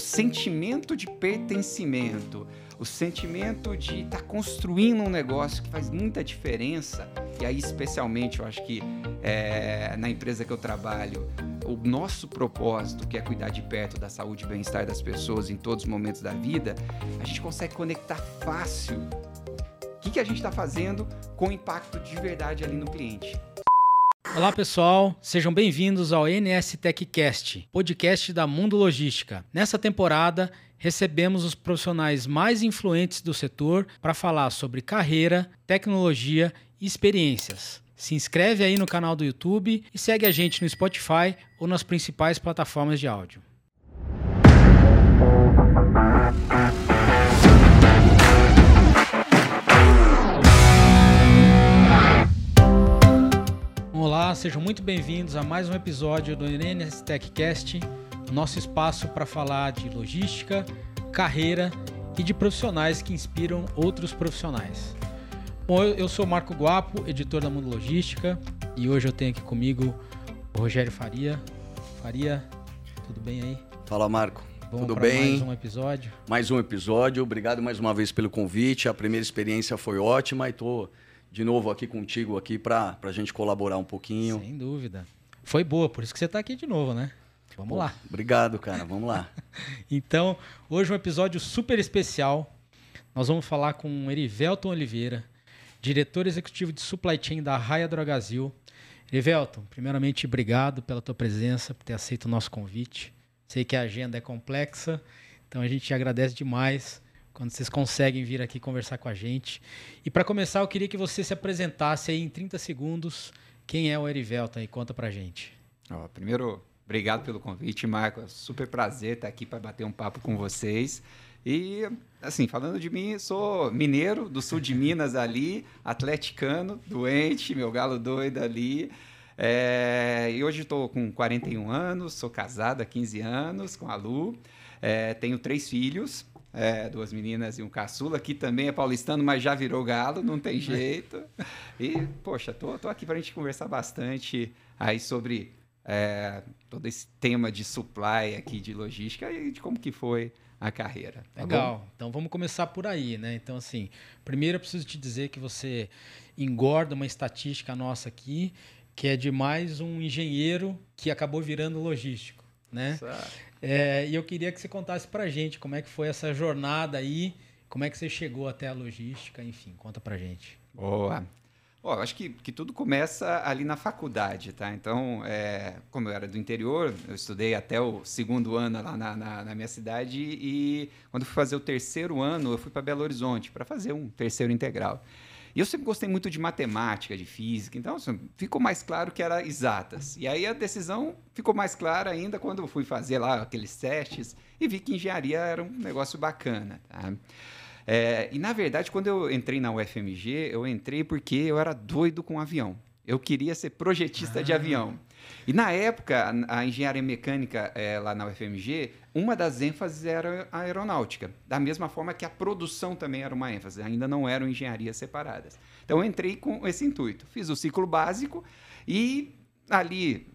sentimento de pertencimento, o sentimento de estar tá construindo um negócio que faz muita diferença. E aí, especialmente, eu acho que é, na empresa que eu trabalho, o nosso propósito, que é cuidar de perto da saúde e bem-estar das pessoas em todos os momentos da vida, a gente consegue conectar fácil o que, que a gente está fazendo com impacto de verdade ali no cliente. Olá pessoal, sejam bem-vindos ao NS TechCast, podcast da Mundo Logística. Nessa temporada, recebemos os profissionais mais influentes do setor para falar sobre carreira, tecnologia e experiências. Se inscreve aí no canal do YouTube e segue a gente no Spotify ou nas principais plataformas de áudio. Olá, sejam muito bem-vindos a mais um episódio do NS TechCast, nosso espaço para falar de logística, carreira e de profissionais que inspiram outros profissionais. Bom, eu sou Marco Guapo, editor da Mundo Logística, e hoje eu tenho aqui comigo o Rogério Faria. Faria, tudo bem aí? Fala, Marco. Vamos Tudo bem? Mais um episódio. Mais um episódio. Obrigado mais uma vez pelo convite. A primeira experiência foi ótima e tô de novo aqui contigo aqui para a gente colaborar um pouquinho. Sem dúvida. Foi boa, por isso que você está aqui de novo, né? Vamos Pô, lá. Obrigado, cara. Vamos lá. então, hoje é um episódio super especial. Nós vamos falar com Erivelton Oliveira, diretor executivo de supply chain da Raia Drogazil. Erivelton, primeiramente, obrigado pela tua presença, por ter aceito o nosso convite. Sei que a agenda é complexa, então a gente agradece demais quando vocês conseguem vir aqui conversar com a gente. E para começar, eu queria que você se apresentasse aí em 30 segundos. Quem é o Erivelton e conta pra gente. Ó, primeiro, obrigado pelo convite, Marco. É super prazer estar aqui para bater um papo com vocês. E, assim, falando de mim, sou mineiro do sul de Minas ali, atleticano, doente, meu galo doido ali. É, e hoje estou com 41 anos, sou casado há 15 anos com a Lu, é, tenho três filhos, é, duas meninas e um caçula, que também é paulistano, mas já virou galo, não tem jeito. E, poxa, tô, tô aqui para a gente conversar bastante aí sobre é, todo esse tema de supply aqui, de logística e de como que foi a carreira. Tá Legal. Bom? Então vamos começar por aí, né? Então, assim, primeiro eu preciso te dizer que você engorda uma estatística nossa aqui, que é de mais um engenheiro que acabou virando logístico, né? Certo. É, e eu queria que você contasse para gente como é que foi essa jornada aí, como é que você chegou até a logística, enfim, conta para gente. Boa. Bom, acho que, que tudo começa ali na faculdade, tá? Então, é, como eu era do interior, eu estudei até o segundo ano lá na, na, na minha cidade e quando fui fazer o terceiro ano, eu fui para Belo Horizonte para fazer um terceiro integral. E eu sempre gostei muito de matemática, de física, então assim, ficou mais claro que era exatas. E aí a decisão ficou mais clara ainda quando eu fui fazer lá aqueles testes e vi que engenharia era um negócio bacana. Tá? É, e na verdade, quando eu entrei na UFMG, eu entrei porque eu era doido com avião. Eu queria ser projetista ah. de avião. E na época, a, engenharia mecânica é, lá na UFMG, uma das ênfases era a aeronáutica. Da mesma forma que a produção também era uma ênfase, ainda não eram engenharias separadas. Então eu entrei com esse intuito. Fiz o ciclo básico e ali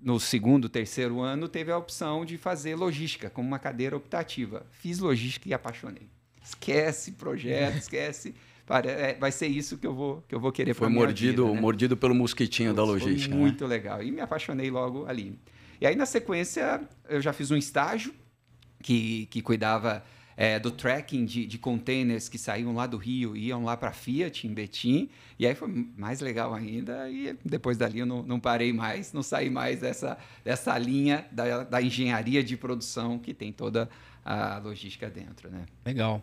no segundo, terceiro ano, teve a opção de fazer logística como uma cadeira optativa. Fiz logística e apaixonei. Esquece projeto, esquece é, vai ser isso que eu vou, que eu vou querer Foi mordido, vida, né? mordido pelo mosquitinho da logística. Foi muito né? legal. E me apaixonei logo ali. E aí, na sequência, eu já fiz um estágio que, que cuidava é, do tracking de, de, containers que saíam lá do Rio e iam lá para a Fiat, em Betim. E aí foi mais legal ainda. E depois dali eu não, não parei mais, não saí mais dessa, dessa linha da, da engenharia de produção que tem toda a logística dentro, né? Legal.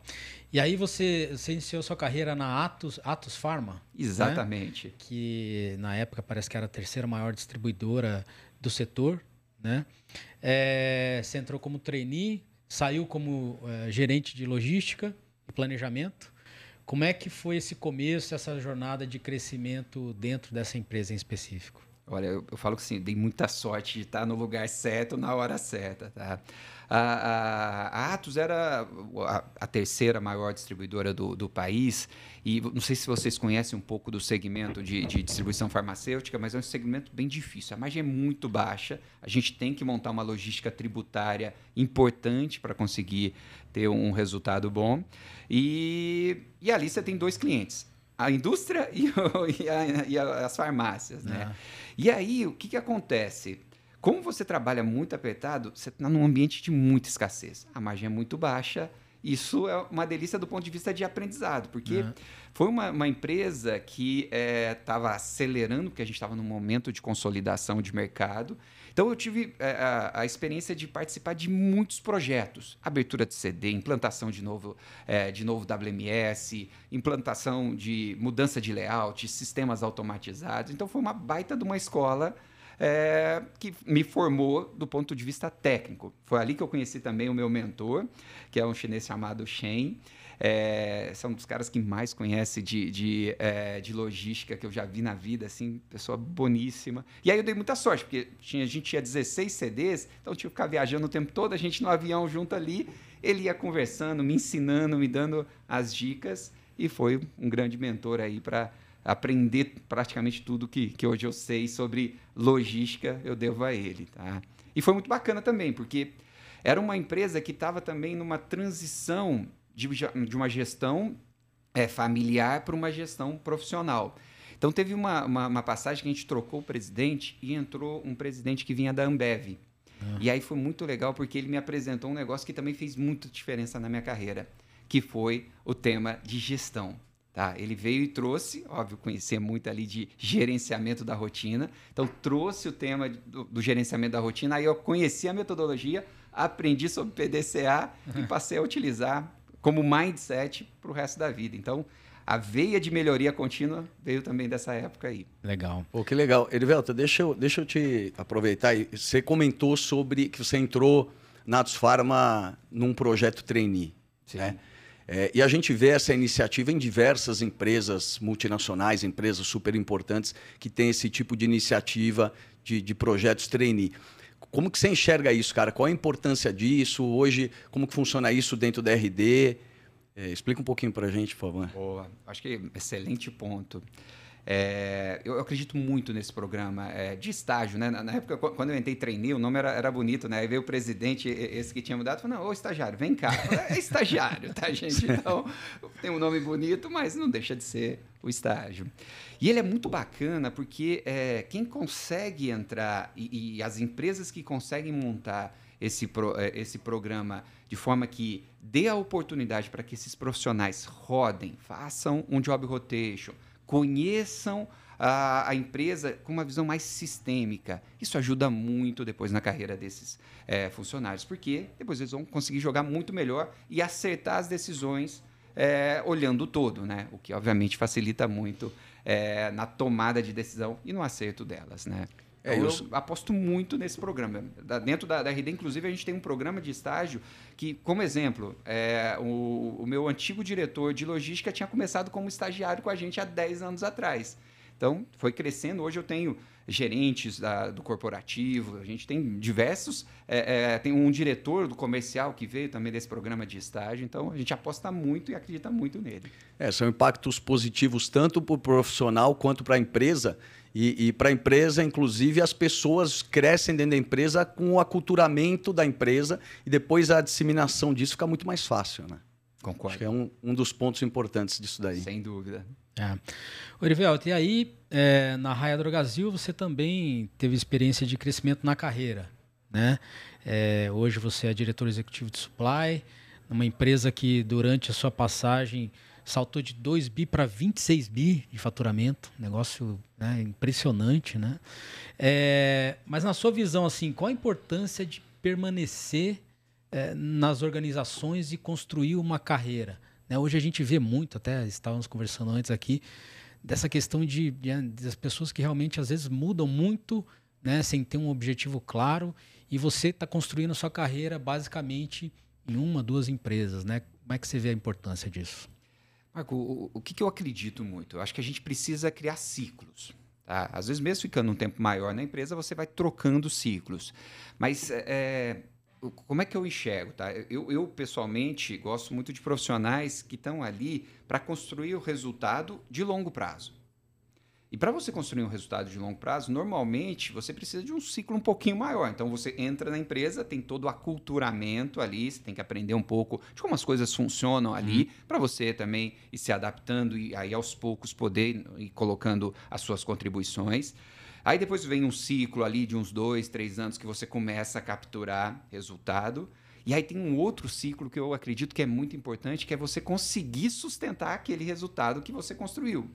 E aí você, você iniciou sua carreira na Atos, Atos Pharma? Né? Exatamente. Né? Que na época parece que era a terceira maior distribuidora do setor, né? É, você entrou como trainee, saiu como é, gerente de logística e planejamento. Como é que foi esse começo, essa jornada de crescimento dentro dessa empresa em específico? Olha, eu, eu falo que assim, dei muita sorte de estar no lugar certo na hora certa, tá? A, a, a Atos era a, a, terceira maior distribuidora do, do país e não sei se vocês conhecem um pouco do segmento de, de, distribuição farmacêutica, mas é um segmento bem difícil. A margem é muito baixa. A gente tem que montar uma logística tributária importante para conseguir ter um resultado bom. E, e ali você tem dois clientes a indústria e, e, a, e as farmácias, né? E aí, o que, que acontece? Como você trabalha muito apertado, você está num ambiente de muita escassez. A margem é muito baixa. Isso é uma delícia do ponto de vista de aprendizado, porque uhum. foi uma, uma, empresa que estava é, acelerando, porque a gente estava num momento de consolidação de mercado. Então eu tive é, a, a, experiência de participar de muitos projetos, abertura de CD, implantação de novo, é, de novo WMS, implantação de mudança de layout, sistemas automatizados. Então foi uma baita de uma escola é, que me formou do ponto de vista técnico. Foi ali que eu conheci também o meu mentor, que é um chinês chamado Shen. É, são um dos caras que mais conhece de, de, é, de, logística que eu já vi na vida, assim, pessoa boníssima. E aí eu dei muita sorte, porque tinha, a gente tinha 16 CDs, então eu tinha que ficar viajando o tempo todo, a gente no avião junto ali, ele ia conversando, me ensinando, me dando as dicas, e foi um grande mentor aí para aprender praticamente tudo que, que hoje eu sei sobre logística, eu devo a ele. Tá? E foi muito bacana também, porque era uma empresa que estava também numa transição de, de uma gestão é, familiar para uma gestão profissional. Então teve uma, uma, uma, passagem que a gente trocou o presidente e entrou um presidente que vinha da Ambev. Ah. E aí foi muito legal porque ele me apresentou um negócio que também fez muita diferença na minha carreira, que foi o tema de gestão. Tá? Ele veio e trouxe, óbvio, conhecia muito ali de gerenciamento da rotina, então trouxe o tema do, do gerenciamento da rotina, aí eu conheci a metodologia, aprendi sobre PDCA e passei a utilizar como mindset para o resto da vida. Então, a veia de melhoria contínua veio também dessa época aí. Legal. Pô, que legal. Erivelto, deixa eu, deixa eu te aproveitar. Você comentou sobre que você entrou na Atos Pharma num projeto trainee. Sim. Né? É, e a gente vê essa iniciativa em diversas empresas multinacionais, empresas super importantes que têm esse tipo de iniciativa de, de projetos trainee. Como que você enxerga isso, cara? Qual a importância disso? Hoje, como que funciona isso dentro da RD? É, explica um pouquinho para a gente, por favor. Boa, acho que excelente ponto. É, eu, acredito muito nesse programa é, de estágio, né? Na, na, época, quando eu entrei treinei, o nome era, era bonito, né? Aí veio o presidente, esse que tinha mudado, falou, não, ô estagiário, vem cá. é estagiário, tá, gente? Então, tem um nome bonito, mas não deixa de ser o estágio. E ele é muito bacana porque é, quem consegue entrar e, e, as empresas que conseguem montar esse, pro, é, esse programa de forma que dê a oportunidade para que esses profissionais rodem, façam um job rotation, conheçam a, a, empresa com uma visão mais sistêmica. Isso ajuda muito depois na carreira desses é, funcionários, porque depois eles vão conseguir jogar muito melhor e acertar as decisões é, olhando o todo, né? o que obviamente facilita muito é, na tomada de decisão e no acerto delas. Né? É, então, eu, eu aposto muito nesse programa. Dentro da, da, RD, inclusive, a gente tem um programa de estágio que, como exemplo, é, o, o, meu antigo diretor de logística tinha começado como estagiário com a gente há 10 anos atrás. Então, foi crescendo. Hoje eu tenho gerentes da, do corporativo, a gente tem diversos. É, é, tem um diretor do comercial que veio também desse programa de estágio. Então, a gente aposta muito e acredita muito nele. É, são impactos positivos tanto para o profissional quanto para a empresa. E, e para a empresa, inclusive, as pessoas crescem dentro da empresa com o aculturamento da empresa e depois a disseminação disso fica muito mais fácil, né? Concordo. Acho que é um, um dos pontos importantes disso daí. Sem dúvida. É. Orivelto, e aí, é, na Raia Drogazil, você também teve experiência de crescimento na carreira, né? É, hoje você é diretor executivo de supply, numa empresa que durante a sua passagem saltou de 2 bi para 26 bi de faturamento, negócio né, impressionante, né? É, mas na sua visão, assim, qual a importância de permanecer é, nas organizações e construir uma carreira? Né? Hoje a gente vê muito, até estávamos conversando antes aqui, dessa questão de, de, das pessoas que realmente às vezes mudam muito, né, sem ter um objetivo claro, e você está construindo a sua carreira basicamente em uma, duas empresas, né? Como é que você vê a importância disso? Marco, o, o que, que, eu acredito muito? Eu acho que a gente precisa criar ciclos. Tá? Às vezes, mesmo ficando um tempo maior na empresa, você vai trocando ciclos. Mas é, como é que eu enxergo? Tá? Eu, eu, pessoalmente, gosto muito de profissionais que estão ali para construir o resultado de longo prazo. E para você construir um resultado de longo prazo, normalmente você precisa de um ciclo um pouquinho maior. Então você entra na empresa, tem todo o aculturamento ali, você tem que aprender um pouco de como as coisas funcionam ali, uhum. para você também ir se adaptando e aí aos poucos poder ir colocando as suas contribuições. Aí depois vem um ciclo ali de uns dois, três anos que você começa a capturar resultado. E aí tem um outro ciclo que eu acredito que é muito importante, que é você conseguir sustentar aquele resultado que você construiu.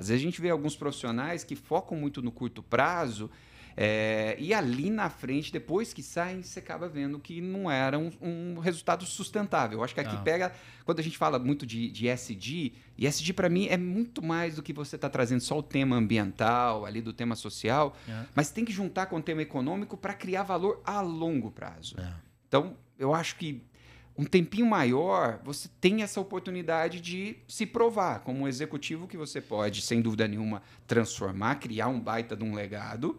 Às vezes a gente vê alguns profissionais que focam muito no curto prazo é, e ali na frente, depois que saem, você acaba vendo que não era um, um resultado sustentável. Eu acho que aqui não. pega, quando a gente fala muito de, de SD, e SD para mim é muito mais do que você está trazendo só o tema ambiental, ali do tema social, é. mas tem que juntar com o tema econômico para criar valor a longo prazo. É. Então, eu acho que um tempinho maior, você tem essa oportunidade de se provar como um executivo que você pode, sem dúvida nenhuma, transformar, criar um baita de um legado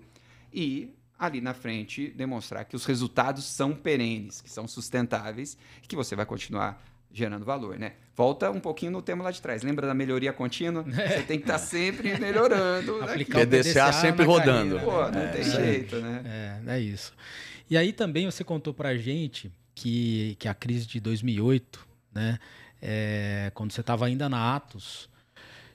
e ali na frente demonstrar que os resultados são perenes, que são sustentáveis e que você vai continuar gerando valor, né? Volta um pouquinho no tema lá de trás. Lembra da melhoria contínua? É. Você tem que estar tá sempre melhorando. Né? Aplicar né? o PDCA, sempre rodando. Carreira, Pô, não é, tem jeito, né? É, é isso. E aí também você contou pra gente que, que a crise de 2008, né, é, quando você estava ainda na Atos,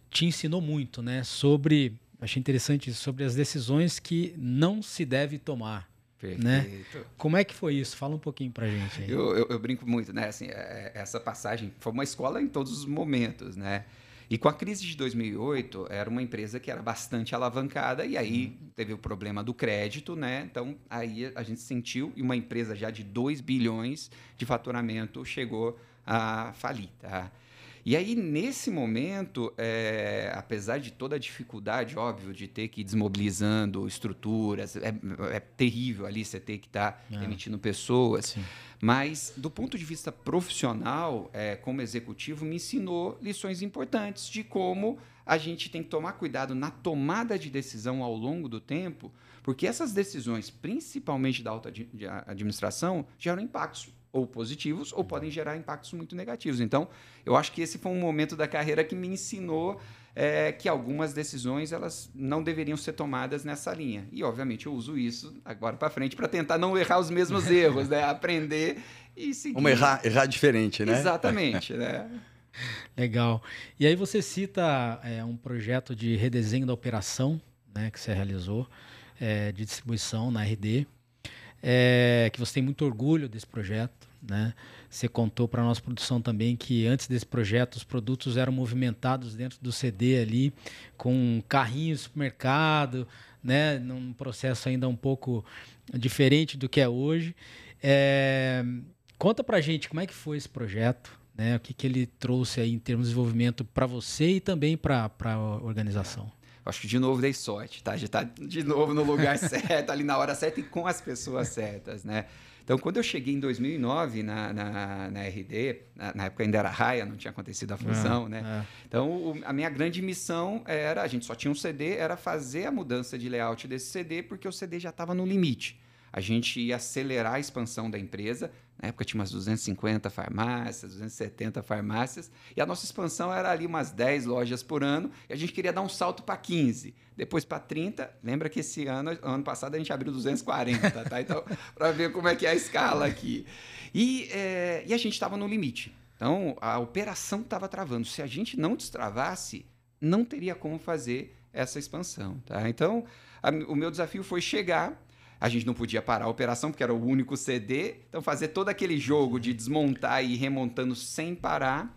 te ensinou muito, né, sobre, achei interessante sobre as decisões que não se deve tomar. Né? Perfeito. Né? Como é que foi isso? Fala um pouquinho pra gente aí. Eu, eu, eu brinco muito, né? Assim, é, essa passagem foi uma escola em todos os momentos, né? E com a crise de 2008, era uma empresa que era bastante alavancada e aí uhum. teve o problema do crédito, né? Então aí a gente sentiu e uma empresa já de 2 bilhões de faturamento chegou a falir, tá? E aí, nesse momento, é, apesar de toda a dificuldade, óbvio, de ter que ir desmobilizando estruturas, é, é terrível ali você ter que estar tá é. demitindo pessoas. Sim. Mas, do ponto de vista profissional, é, como executivo, me ensinou lições importantes de como a gente tem que tomar cuidado na tomada de decisão ao longo do tempo, porque essas decisões, principalmente da alta administração, geram impactos ou positivos ou podem gerar impactos muito negativos. Então, eu acho que esse foi um momento da carreira que me ensinou é, que algumas decisões elas não deveriam ser tomadas nessa linha. E, obviamente, eu uso isso agora para frente para tentar não errar os mesmos erros, né? Aprender e seguir. Vamos errar, errar diferente, né? Exatamente, né? Legal. E aí você cita é, um projeto de redesenho da operação né, que você realizou, é, de distribuição na RD, é, que você tem muito orgulho desse projeto. Né? Você contou para a nossa produção também que antes desse projeto os produtos eram movimentados dentro do CD ali com carrinhos supermercado, né? num processo ainda um pouco diferente do que é hoje. É... Conta para gente como é que foi esse projeto, né? o que, que ele trouxe aí em termos de desenvolvimento para você e também para a organização. Acho que de novo dei sorte, tá? Já está de novo no lugar certo, ali na hora certa e com as pessoas certas, né? Então, quando eu cheguei em 2009 na, na, na RD, na, na, época ainda era Raia, não tinha acontecido a fusão, é, né? É. Então, o, a minha grande missão era, a gente só tinha um CD, era fazer a mudança de layout desse CD, porque o CD já estava no limite. A gente ia acelerar a expansão da empresa, na época tinha umas 250 farmácias, 270 farmácias, e a nossa expansão era ali umas 10 lojas por ano, e a gente queria dar um salto para 15, depois para 30. Lembra que esse ano, ano passado, a gente abriu 240, tá? Então, para ver como é que é a escala aqui. E, é, e a gente estava no limite. Então, a operação estava travando. Se a gente não destravasse, não teria como fazer essa expansão, tá? Então, a, o meu desafio foi chegar a gente não podia parar a operação porque era o único CD, então fazer todo aquele jogo de desmontar e ir remontando sem parar.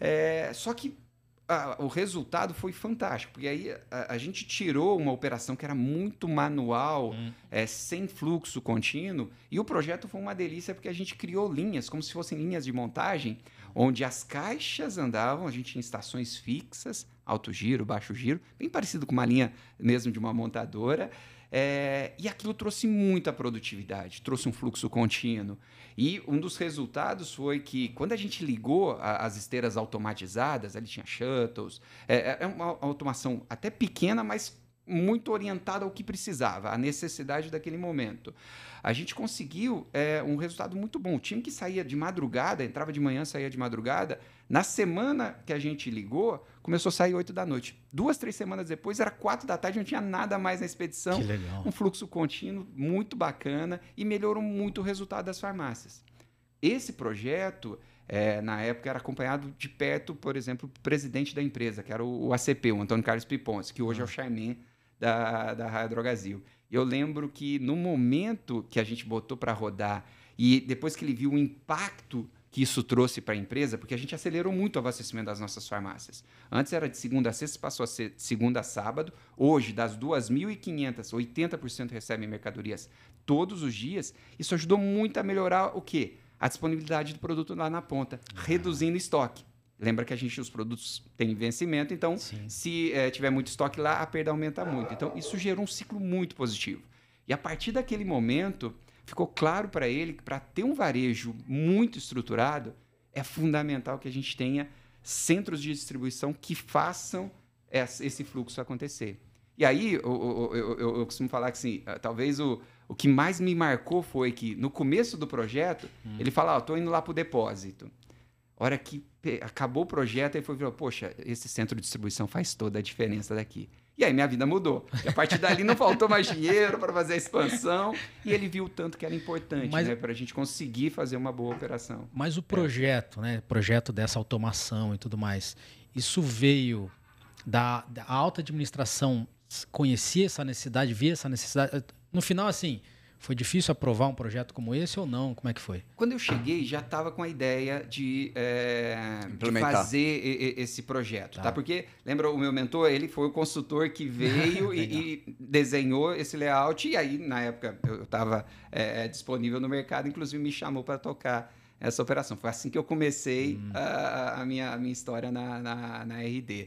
É, só que a, o resultado foi fantástico, porque aí a, a, gente tirou uma operação que era muito manual, hum. é, sem fluxo contínuo, e o projeto foi uma delícia porque a gente criou linhas, como se fossem linhas de montagem, onde as caixas andavam, a gente tinha estações fixas, alto giro, baixo giro, bem parecido com uma linha mesmo de uma montadora. É, e aquilo trouxe muita produtividade, trouxe um fluxo contínuo. E um dos resultados foi que, quando a gente ligou a, as esteiras automatizadas, ali tinha shuttles, é, é, é uma automação até pequena, mas muito orientada ao que precisava, à necessidade daquele momento. A gente conseguiu é, um resultado muito bom. O time que saía de madrugada, entrava de manhã, saía de madrugada, na semana que a gente ligou, começou a sair 8 da noite. Duas, três semanas depois, era 4 da tarde, não tinha nada mais na expedição. Que legal. Um fluxo contínuo, muito bacana e melhorou muito o resultado das farmácias. Esse projeto, é, na época, era acompanhado de perto, por exemplo, o presidente da empresa, que era o, o ACP, o Antônio Carlos Piponce, que hoje é o Charmin da, da Raia Drogazil. Eu lembro que no momento que a gente botou para rodar e depois que ele viu o impacto que isso trouxe para a empresa, porque a gente acelerou muito o abastecimento das nossas farmácias. Antes era de segunda a sexta, passou a ser de segunda a sábado. Hoje, das 2.500, 80% recebem mercadorias todos os dias. Isso ajudou muito a melhorar o quê? A disponibilidade do produto lá na ponta, reduzindo estoque. Lembra que a gente os produtos têm vencimento, então Sim. se eh, tiver muito estoque lá, a perda aumenta muito. Então isso gerou um ciclo muito positivo. E a partir daquele momento, ficou claro para ele que para ter um varejo muito estruturado, é fundamental que a gente tenha centros de distribuição que façam esse fluxo acontecer. E aí, eu, eu- eu- eu- costumo falar que assim, ah, talvez o, o que mais me marcou foi que no começo do projeto, ele fala, ó, tô indo lá pro depósito. Hora que acabou o projeto, ele foi e falou, poxa, esse centro de distribuição faz toda a diferença daqui. E aí minha vida mudou. E a partir dali não faltou mais dinheiro para fazer a expansão. E ele viu o tanto que era importante, Mas- né? Para a gente conseguir fazer uma boa operação. Mas o projeto, né? Projeto dessa automação e tudo mais, isso veio da, da alta administração conhecia essa necessidade, via essa necessidade. No final, assim, foi difícil aprovar um projeto como esse ou não? Como é que foi? Quando eu cheguei, já estava com a ideia de, é, de fazer e- e- esse projeto, Tá. tá. Porque, lembra, o meu mentor, ele foi o consultor que veio e, e desenhou esse layout. E aí, na época, eu estava disponível no mercado, inclusive me chamou para tocar essa operação. Foi assim que eu comecei a, a minha, a minha história na, na, na RD.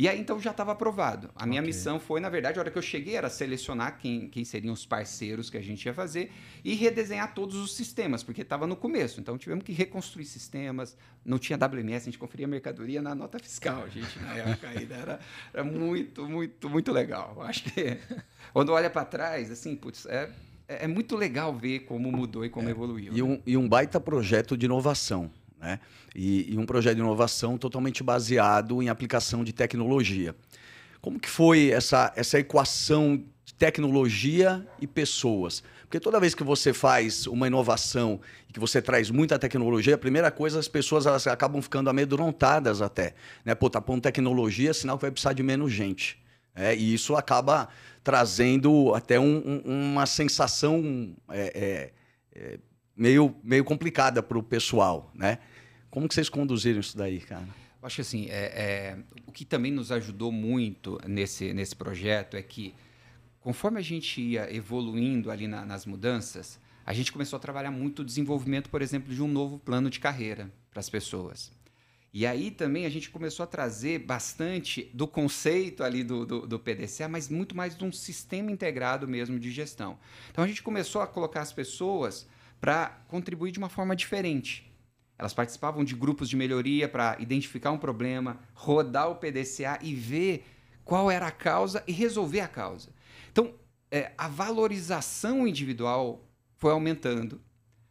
E aí, então, já estava aprovado. A minha Ok. missão foi, na verdade, a hora que eu cheguei, era selecionar quem, quem seriam os parceiros que a gente ia fazer e redesenhar todos os sistemas, porque estava no começo. Então, tivemos que reconstruir sistemas. Não tinha WMS, a gente conferia mercadoria na nota fiscal, gente, na época ainda. Era, era muito, muito, muito legal. Acho que quando olha para trás, assim, putz, é, é muito legal ver como mudou e como evoluiu. E né? um, e um baita projeto de inovação, né? E, e um projeto de inovação totalmente baseado em aplicação de tecnologia. Como que foi essa, essa equação de tecnologia e pessoas? Porque toda vez que você faz uma inovação e que você traz muita tecnologia, a primeira coisa, as pessoas elas acabam ficando amedrontadas até. Né? Pô, tá pondo tecnologia, sinal que vai precisar de menos gente. É, e isso acaba trazendo até um- um- uma sensação é, é, é, meio, meio complicada para o pessoal, né? Como que vocês conduziram isso daí, cara? Eu acho que assim, é, é, o que também nos ajudou muito nesse, nesse projeto é que, conforme a gente ia evoluindo ali na- nas mudanças, a gente começou a trabalhar muito o desenvolvimento, por exemplo, de um novo plano de carreira para as pessoas. E aí também a gente começou a trazer bastante do conceito ali do, do, do PDCA, mas muito mais de um sistema integrado mesmo de gestão. Então a gente começou a colocar as pessoas para contribuir de uma forma diferente. Elas participavam de grupos de melhoria para identificar um problema, rodar o PDCA e ver qual era a causa e resolver a causa. Então, é, a valorização individual foi aumentando,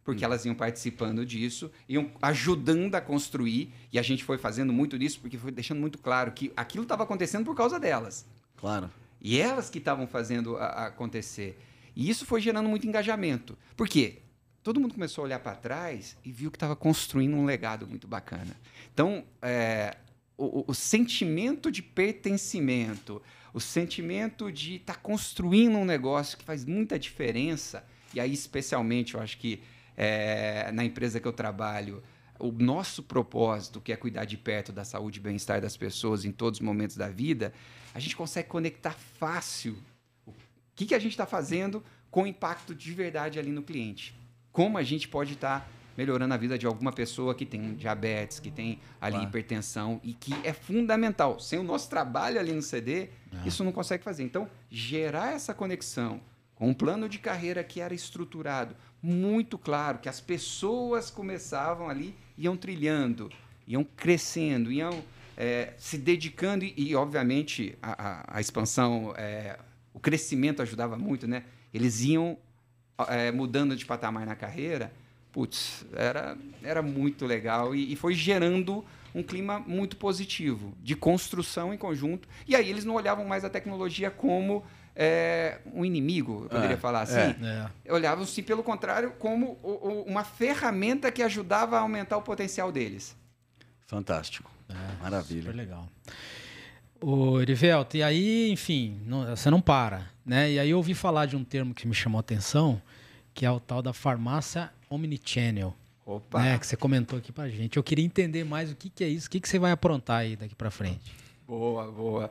porque elas iam participando disso, iam ajudando a construir, e a gente foi fazendo muito disso, porque foi deixando muito claro que aquilo estava acontecendo por causa delas. Claro. E elas que estavam fazendo a- a acontecer. E isso foi gerando muito engajamento. Por quê? Todo mundo começou a olhar para trás e viu que estava construindo um legado muito bacana. Então, é, o, o- o sentimento de pertencimento, o sentimento de estar construindo um negócio que faz muita diferença, e aí, especialmente, eu acho que é, na empresa que eu trabalho, o nosso propósito, que é cuidar de perto da saúde e bem-estar das pessoas em todos os momentos da vida, a gente consegue conectar fácil o que, que a gente está fazendo com impacto de verdade ali no cliente. Como a gente pode estar melhorando a vida de alguma pessoa que tem diabetes, que tem ali Claro. hipertensão e que é fundamental. Sem o nosso trabalho ali no CD, isso não consegue fazer. Então, gerar essa conexão com um plano de carreira que era estruturado, muito claro, que as pessoas começavam ali, iam trilhando, iam crescendo, iam é, se dedicando e, e, obviamente, a, a- a expansão é, o crescimento ajudava muito, né? Eles iam é, mudando de patamar na carreira. Putz, era, era muito legal e, e foi gerando um clima muito positivo, de construção em conjunto. E aí eles não olhavam mais a tecnologia como é, um inimigo, eu poderia é, falar assim. É. é. Olhavam, sim, pelo contrário, como o, o, uma ferramenta que ajudava a aumentar o potencial deles. Fantástico. É, Maravilha. Super legal. O Erivelto, e aí, enfim, não, você não para, né? E aí eu ouvi falar de um termo que me chamou a atenção, que é o tal da farmácia omnichannel. Opa. Né, que você comentou aqui pra gente. Eu queria entender mais o que, que é isso, o que, que você vai aprontar aí daqui para frente. Boa, boa.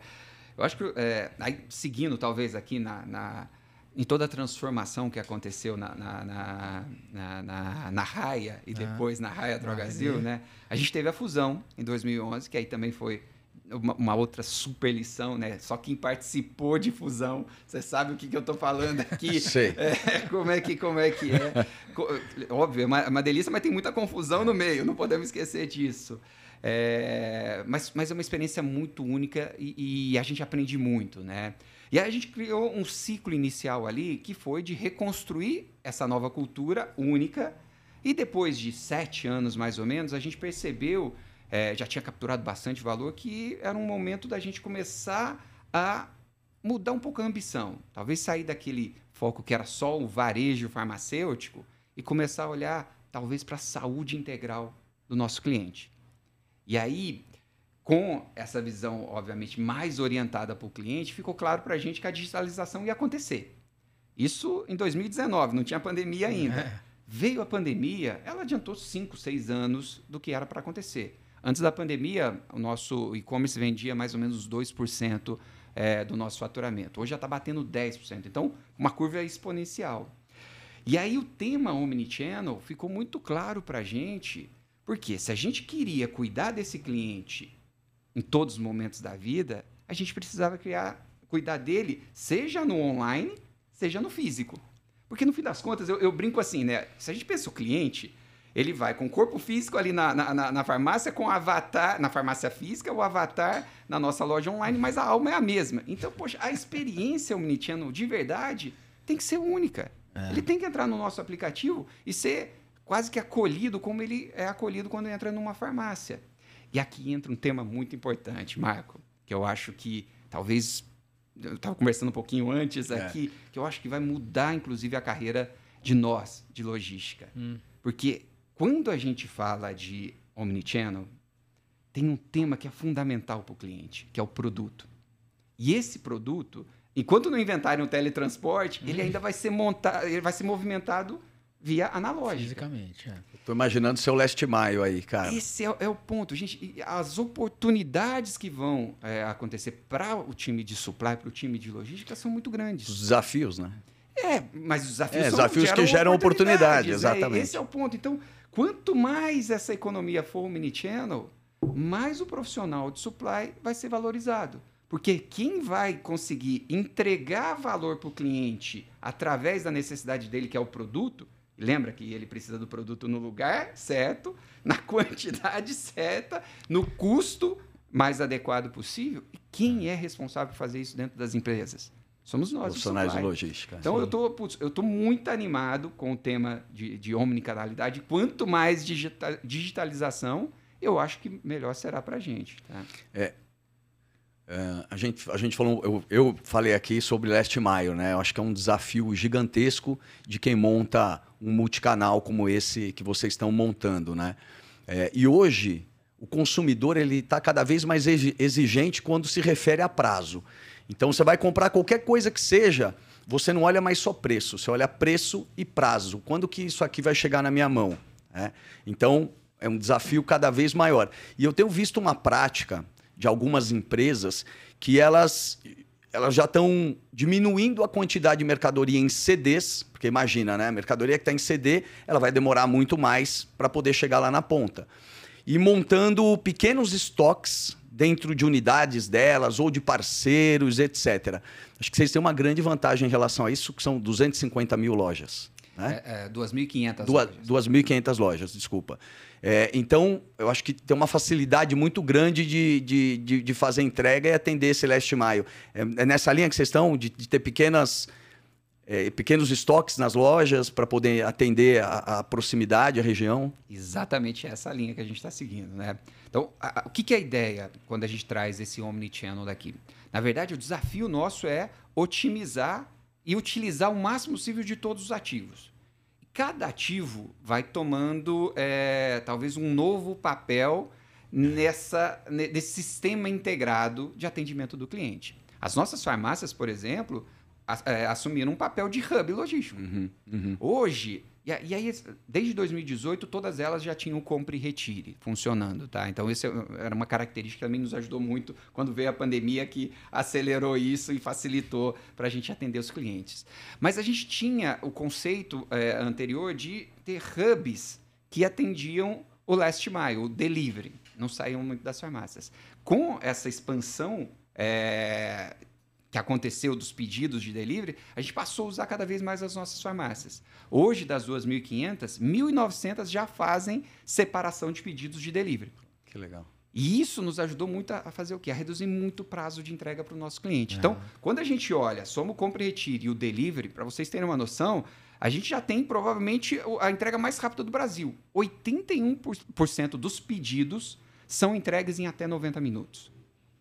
Eu acho que, é, aí, seguindo talvez aqui na, na, em toda a transformação que aconteceu na, na, na, na, na Raia e ah. depois na Raia Drogazil, ah, né? A gente teve a fusão em 2011, que aí também foi uma, uma, outra super lição, né? Só quem participou de fusão, você sabe o que, que eu estou falando aqui. Sei. É, como é que como é que é? Óbvio, é uma, é uma, delícia, mas tem muita confusão no meio. Não podemos esquecer disso. É, mas, mas é uma experiência muito única e, e a gente aprende muito, né? E aí a gente criou um ciclo inicial ali que foi de reconstruir essa nova cultura única. E depois de sete anos mais ou menos, a gente percebeu é, já tinha capturado bastante valor, que era um momento da gente começar a mudar um pouco a ambição. Talvez sair daquele foco que era só o varejo farmacêutico e começar a olhar, talvez, para a saúde integral do nosso cliente. E aí, com essa visão, obviamente, mais orientada para o cliente, ficou claro para a gente que a digitalização ia acontecer. Isso em 2019, não tinha pandemia ainda. É. Veio a pandemia, ela adiantou 5, 6 anos do que era para acontecer. Antes da pandemia, o nosso e-commerce vendia mais ou menos 2% é, do nosso faturamento. Hoje já está batendo 10%. Então, uma curva exponencial. E aí o tema Omnichannel ficou muito claro para a gente, porque se a gente queria cuidar desse cliente em todos os momentos da vida, a gente precisava criar, cuidar dele, seja no online, seja no físico. Porque no fim das contas, eu, eu brinco assim, né? Se a gente pensa o cliente, ele vai com o corpo físico ali na, na, na, farmácia, com o avatar, na farmácia física, o avatar na nossa loja online, mas a alma é a mesma. Então, poxa, a experiência omnichannel de verdade tem que ser única. É. Ele tem que entrar no nosso aplicativo e ser quase que acolhido como ele é acolhido quando entra numa farmácia. E aqui entra um tema muito importante, Marco, que eu acho que talvez eu estava conversando um pouquinho antes é. aqui, é. que eu acho que vai mudar, inclusive, a carreira de nós, de logística. Hum. Porque quando a gente fala de omnichannel, tem um tema que é fundamental para o cliente, que é o produto. E esse produto, enquanto não inventarem o teletransporte, ele uhum. ainda vai ser montado, ele vai ser movimentado via analógica. Fisicamente, é. Estou imaginando seu last mile aí, cara. Esse é, é o ponto, gente. As oportunidades que vão é, acontecer para o time de supply, para o time de logística, são muito grandes. Os desafios, né? É, mas os desafios é, são desafios geram que geram oportunidade, exatamente. É, esse é o ponto. Então, Quanto mais essa economia for omnichannel, mais o profissional de supply vai ser valorizado. Porque quem vai conseguir entregar valor para o cliente através da necessidade dele, que é o produto, lembra que ele precisa do produto no lugar certo, na quantidade certa, no custo mais adequado possível. E quem é responsável por fazer isso dentro das empresas? Somos nós. Profissionais de logística. Então, sim. eu tô, putz, eu tô muito animado com o tema de, de omnicanalidade. Quanto mais digita, digitalização, eu acho que melhor será para a gente. Tá? É, é, a, gente, a gente falou, eu, eu falei aqui sobre Last Mile, né? Eu acho que é um desafio gigantesco de quem monta um multicanal como esse que vocês estão montando, né? É, e hoje o consumidor ele está cada vez mais exigente quando se refere a prazo. Então você vai comprar qualquer coisa que seja, você não olha mais só preço, você olha preço e prazo. Quando que isso aqui vai chegar na minha mão? É? Então é um desafio cada vez maior. E eu tenho visto uma prática de algumas empresas que elas elas já estão diminuindo a quantidade de mercadoria em CDs, porque imagina, né? A mercadoria que está em CD, ela vai demorar muito mais para poder chegar lá na ponta. E montando pequenos estoques dentro de unidades delas ou de parceiros, etc. Acho que vocês têm uma grande vantagem em relação a isso, que são 250 mil lojas. Né? É, é, 2.500 lojas. 2.500 lojas, desculpa. É, então, eu acho que tem uma facilidade muito grande de, de, de, de fazer entrega e atender esse last mile. É, é nessa linha que vocês estão, de, de ter pequenas, é, pequenos estoques nas lojas para poder atender a, a, proximidade, a região? Exatamente essa linha que a gente está seguindo. Né? Então, a, a, o que, que é a ideia quando a gente traz esse omnichannel daqui? Na verdade, o desafio nosso é otimizar e utilizar o máximo possível de todos os ativos cada ativo vai tomando é, talvez um novo papel nessa, nesse sistema integrado de atendimento do cliente. As nossas farmácias, por exemplo, assumiram um papel de hub logístico. Uhum, uhum. Hoje, e, aí, desde 2018, todas elas já tinham compre e retire funcionando, tá? Então, isso era uma característica que também nos ajudou muito quando veio a pandemia, que acelerou isso e facilitou para a gente atender os clientes. Mas a gente tinha o conceito é, anterior de ter hubs que atendiam o last mile, o delivery, não saíam muito das farmácias. Com essa expansão é, que aconteceu dos pedidos de delivery, a gente passou a usar cada vez mais as nossas farmácias. Hoje, das 2.500, 1.900 já fazem separação de pedidos de delivery. Que legal. E isso nos ajudou muito a fazer o quê? A reduzir muito o prazo de entrega para o nosso cliente. É. Então, quando a gente olha, soma o compra e retire e o delivery, para vocês terem uma noção, a gente já tem provavelmente a entrega mais rápida do Brasil. 81% dos pedidos são entregues em até 90 minutos.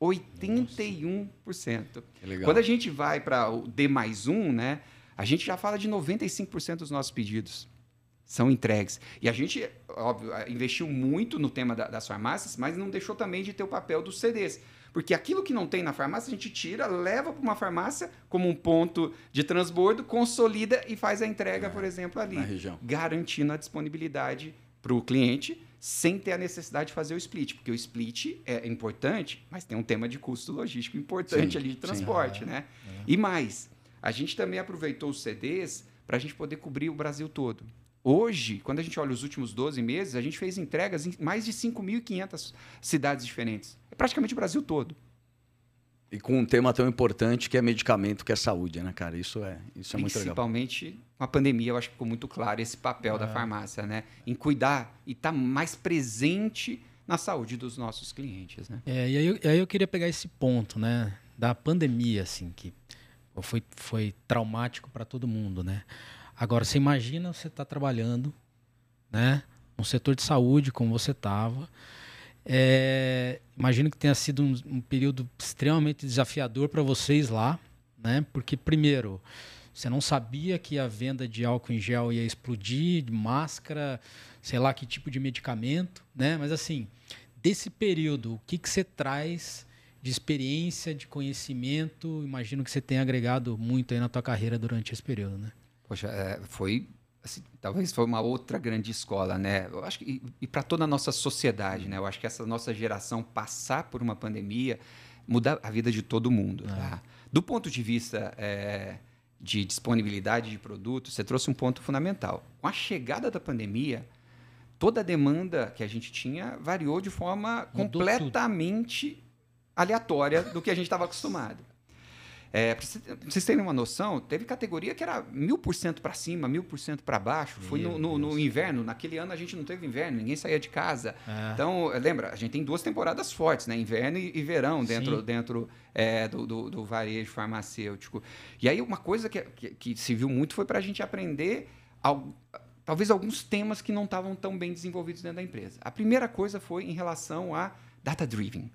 81%. Legal. Quando a gente vai para o D mais um, né, a gente já fala de 95% dos nossos pedidos são entregues. E a gente, óbvio, investiu muito no tema da, das farmácias, mas não deixou também de ter o papel dos CDs. Porque aquilo que não tem na farmácia, a gente tira, leva para uma farmácia como um ponto de transbordo, consolida e faz a entrega, é, por exemplo, ali. Garantindo a disponibilidade para o cliente sem ter a necessidade de fazer o split, porque o split é importante, mas tem um tema de custo logístico importante sim, ali de transporte, sim. né? É. E mais, a gente também aproveitou os CDs para a gente poder cobrir o Brasil todo. Hoje, quando a gente olha os últimos 12 meses, a gente fez entregas em mais de 5.500 cidades diferentes. É praticamente o Brasil todo. E com um tema tão importante que é medicamento, que é saúde, né, cara? Isso é, isso é muito legal. Principalmente com a pandemia, eu acho que ficou muito claro esse papel é. da farmácia, né? Em cuidar e estar tá mais presente na saúde dos nossos clientes, né? É, e aí, eu, aí eu queria pegar esse ponto, né? Da pandemia, assim, que foi, foi traumático para todo mundo, né? Agora, você imagina você estar tá trabalhando, né? No setor de saúde, como você estava é, imagino que tenha sido um, um período extremamente desafiador para vocês lá, né? Porque, primeiro, você não sabia que a venda de álcool em gel ia explodir, de máscara, sei lá que tipo de medicamento, né? Mas, assim, desse período, o que, que você traz de experiência, de conhecimento? Imagino que você tenha agregado muito aí na tua carreira durante esse período, né? Poxa, é, foi assim, talvez foi uma outra grande escola, né? Eu acho que e, e para toda a nossa sociedade, né? Eu acho que essa nossa geração passar por uma pandemia muda a vida de todo mundo, é. tá? Do ponto de vista é, de disponibilidade de produtos, você trouxe um ponto fundamental. Com a chegada da pandemia, toda a demanda que a gente tinha variou de forma completamente aleatória do que a gente estava acostumado. É, para vocês terem uma noção, teve categoria que era mil por cento para cima, mil por cento para baixo. Foi no, no, no, inverno. Naquele ano a gente não teve inverno, ninguém saía de casa. É. Então, lembra, a gente tem duas temporadas fortes, né? Inverno e, e verão dentro, dentro é, do, do, do, varejo farmacêutico. E aí uma coisa que, que, que se viu muito foi para a gente aprender ao, talvez alguns temas que não estavam tão bem desenvolvidos dentro da empresa. A primeira coisa foi em relação a data-driven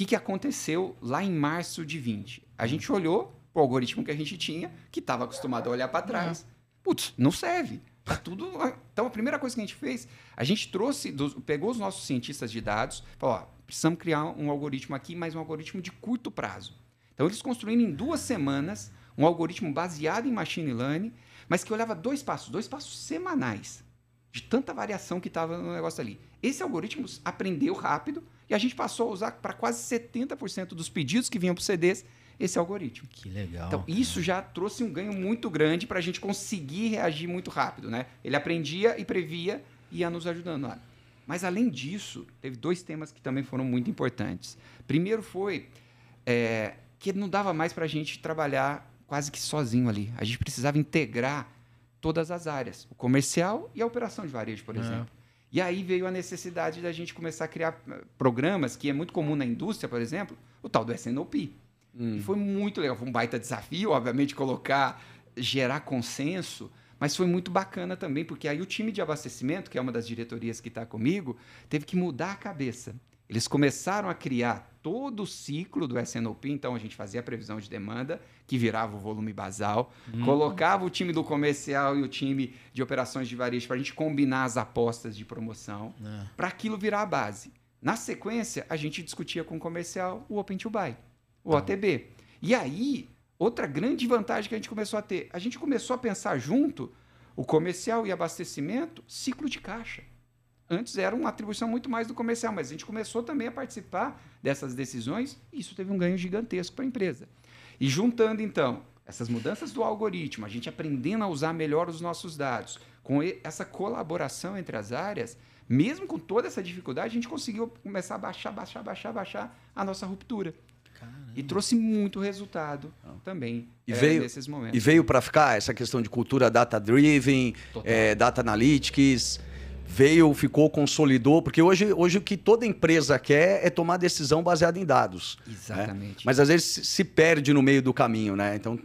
que, que aconteceu lá em março de 20? A gente olhou para o algoritmo que a gente tinha, que estava acostumado a olhar para trás. Putz, não serve. Tá tudo. Então, a primeira coisa que a gente fez, a gente trouxe, pegou os nossos cientistas de dados, falou: ó, precisamos criar um algoritmo aqui, mas um algoritmo de curto prazo. Então, eles construíram em duas semanas um algoritmo baseado em machine learning, mas que olhava dois passos, dois passos semanais, de tanta variação que estava no negócio ali. Esse algoritmo aprendeu rápido, e a gente passou a usar para quase 70% dos pedidos que vinham para os CDs esse algoritmo. Que legal. Então, isso já trouxe um ganho muito grande para a gente conseguir reagir muito rápido. Né? Ele aprendia e previa e ia nos ajudando lá. Mas, além disso, teve dois temas que também foram muito importantes. Primeiro foi é, que não dava mais para a gente trabalhar quase que sozinho ali. A gente precisava integrar todas as áreas, o comercial e a operação de varejo, por É. exemplo. E aí veio a necessidade da gente começar a criar eh, programas que é muito comum na indústria, por exemplo, o tal do SNOP. E foi muito legal, foi um baita desafio, obviamente, colocar, gerar consenso, mas foi muito bacana também, porque aí o time de abastecimento, que é uma das diretorias que está comigo, teve que mudar a cabeça. Eles começaram a criar todo o ciclo do SNOP, então a gente fazia a previsão de demanda, que virava o volume basal, colocava o time do comercial e o time de operações de varejo para a gente combinar as apostas de promoção, É. para aquilo virar a base. Na sequência, a gente discutia com o comercial o Open to Buy, o OTB. E aí, outra grande vantagem que a gente começou a ter, a gente começou a pensar junto o comercial e abastecimento, ciclo de caixa. Antes era uma atribuição muito mais do comercial, mas a gente começou também a participar dessas decisões e isso teve um ganho gigantesco para a empresa. E juntando, então, essas mudanças do algoritmo, a gente aprendendo a usar melhor os nossos dados, com essa colaboração entre as áreas, mesmo com toda essa dificuldade, a gente conseguiu começar a baixar, baixar, baixar, baixar a nossa ruptura. E trouxe muito resultado também E eh, veio- nesses momentos. E veio para ficar essa questão de cultura data-driven, é, data analytics, veio, ficou, consolidou, porque hoje, hoje o que toda empresa quer é tomar decisão baseada em dados. Exatamente. Mas às vezes se- se perde no meio do caminho, né? Então,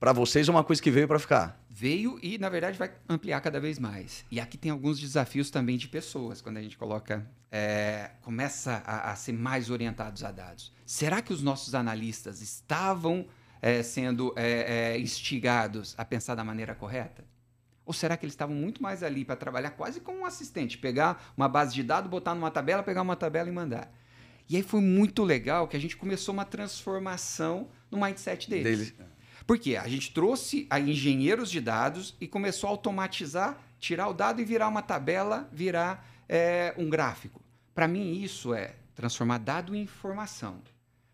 para vocês é uma coisa que veio para ficar. Veio e, na verdade, vai ampliar cada vez mais. E aqui tem alguns desafios também de pessoas, quando a gente coloca, é, começa a, a ser mais orientados a dados. Será que os nossos analistas estavam é, sendo é, é, instigados a pensar da maneira correta? Ou será que eles estavam muito mais ali para trabalhar quase como um assistente, pegar uma base de dados, botar numa tabela, pegar uma tabela e mandar? E aí foi muito legal que a gente começou uma transformação no mindset deles. Dele. Por quê? A gente trouxe a engenheiros de dados e começou a automatizar, tirar o dado e virar uma tabela, virar é, um gráfico. Para mim, isso é transformar dado em informação.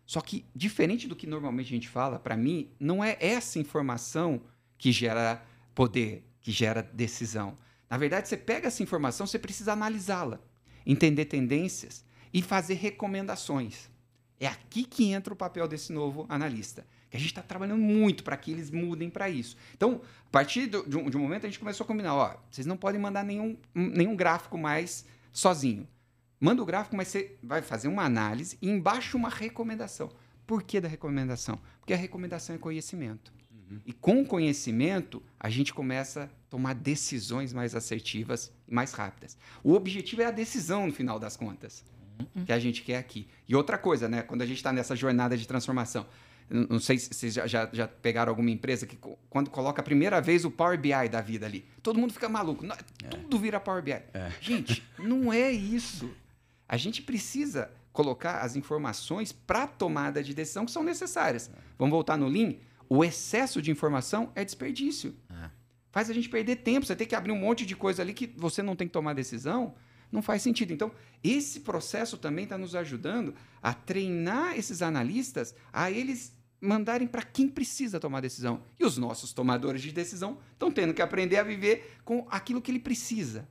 Só que, diferente do que normalmente a gente fala, para mim, não é essa informação que gera poder, que gera decisão. Na verdade, você pega essa informação, você precisa analisá-la, entender tendências e fazer recomendações. É aqui que entra o papel desse novo analista. Que a gente está trabalhando muito para que eles mudem para isso. Então, a partir do- de, um, de um momento, a gente começou a combinar: ó, vocês não podem mandar nenhum, nenhum gráfico mais sozinho. Manda o gráfico, mas você vai fazer uma análise e embaixo uma recomendação. Por que da recomendação? Porque a recomendação é conhecimento. E com o conhecimento, a gente começa a tomar decisões mais assertivas e mais rápidas. O objetivo é a decisão, no final das contas, que a gente quer aqui. E outra coisa, né? Quando a gente está nessa jornada de transformação, não sei se vocês já, já, já pegaram alguma empresa que, quando coloca a primeira vez o Power BI da vida ali, todo mundo fica maluco. Não, Tudo vira Power BI. Gente, não é isso. A gente precisa colocar as informações para tomada de decisão que são necessárias. Vamos voltar no Lean? O excesso de informação é desperdício. É. Faz a gente perder tempo. Você tem que abrir um monte de coisa ali que você não tem que tomar decisão. Não faz sentido. Então, esse processo também está nos ajudando a treinar esses analistas a eles mandarem para quem precisa tomar decisão. E os nossos tomadores de decisão estão tendo que aprender a viver com aquilo que ele precisa.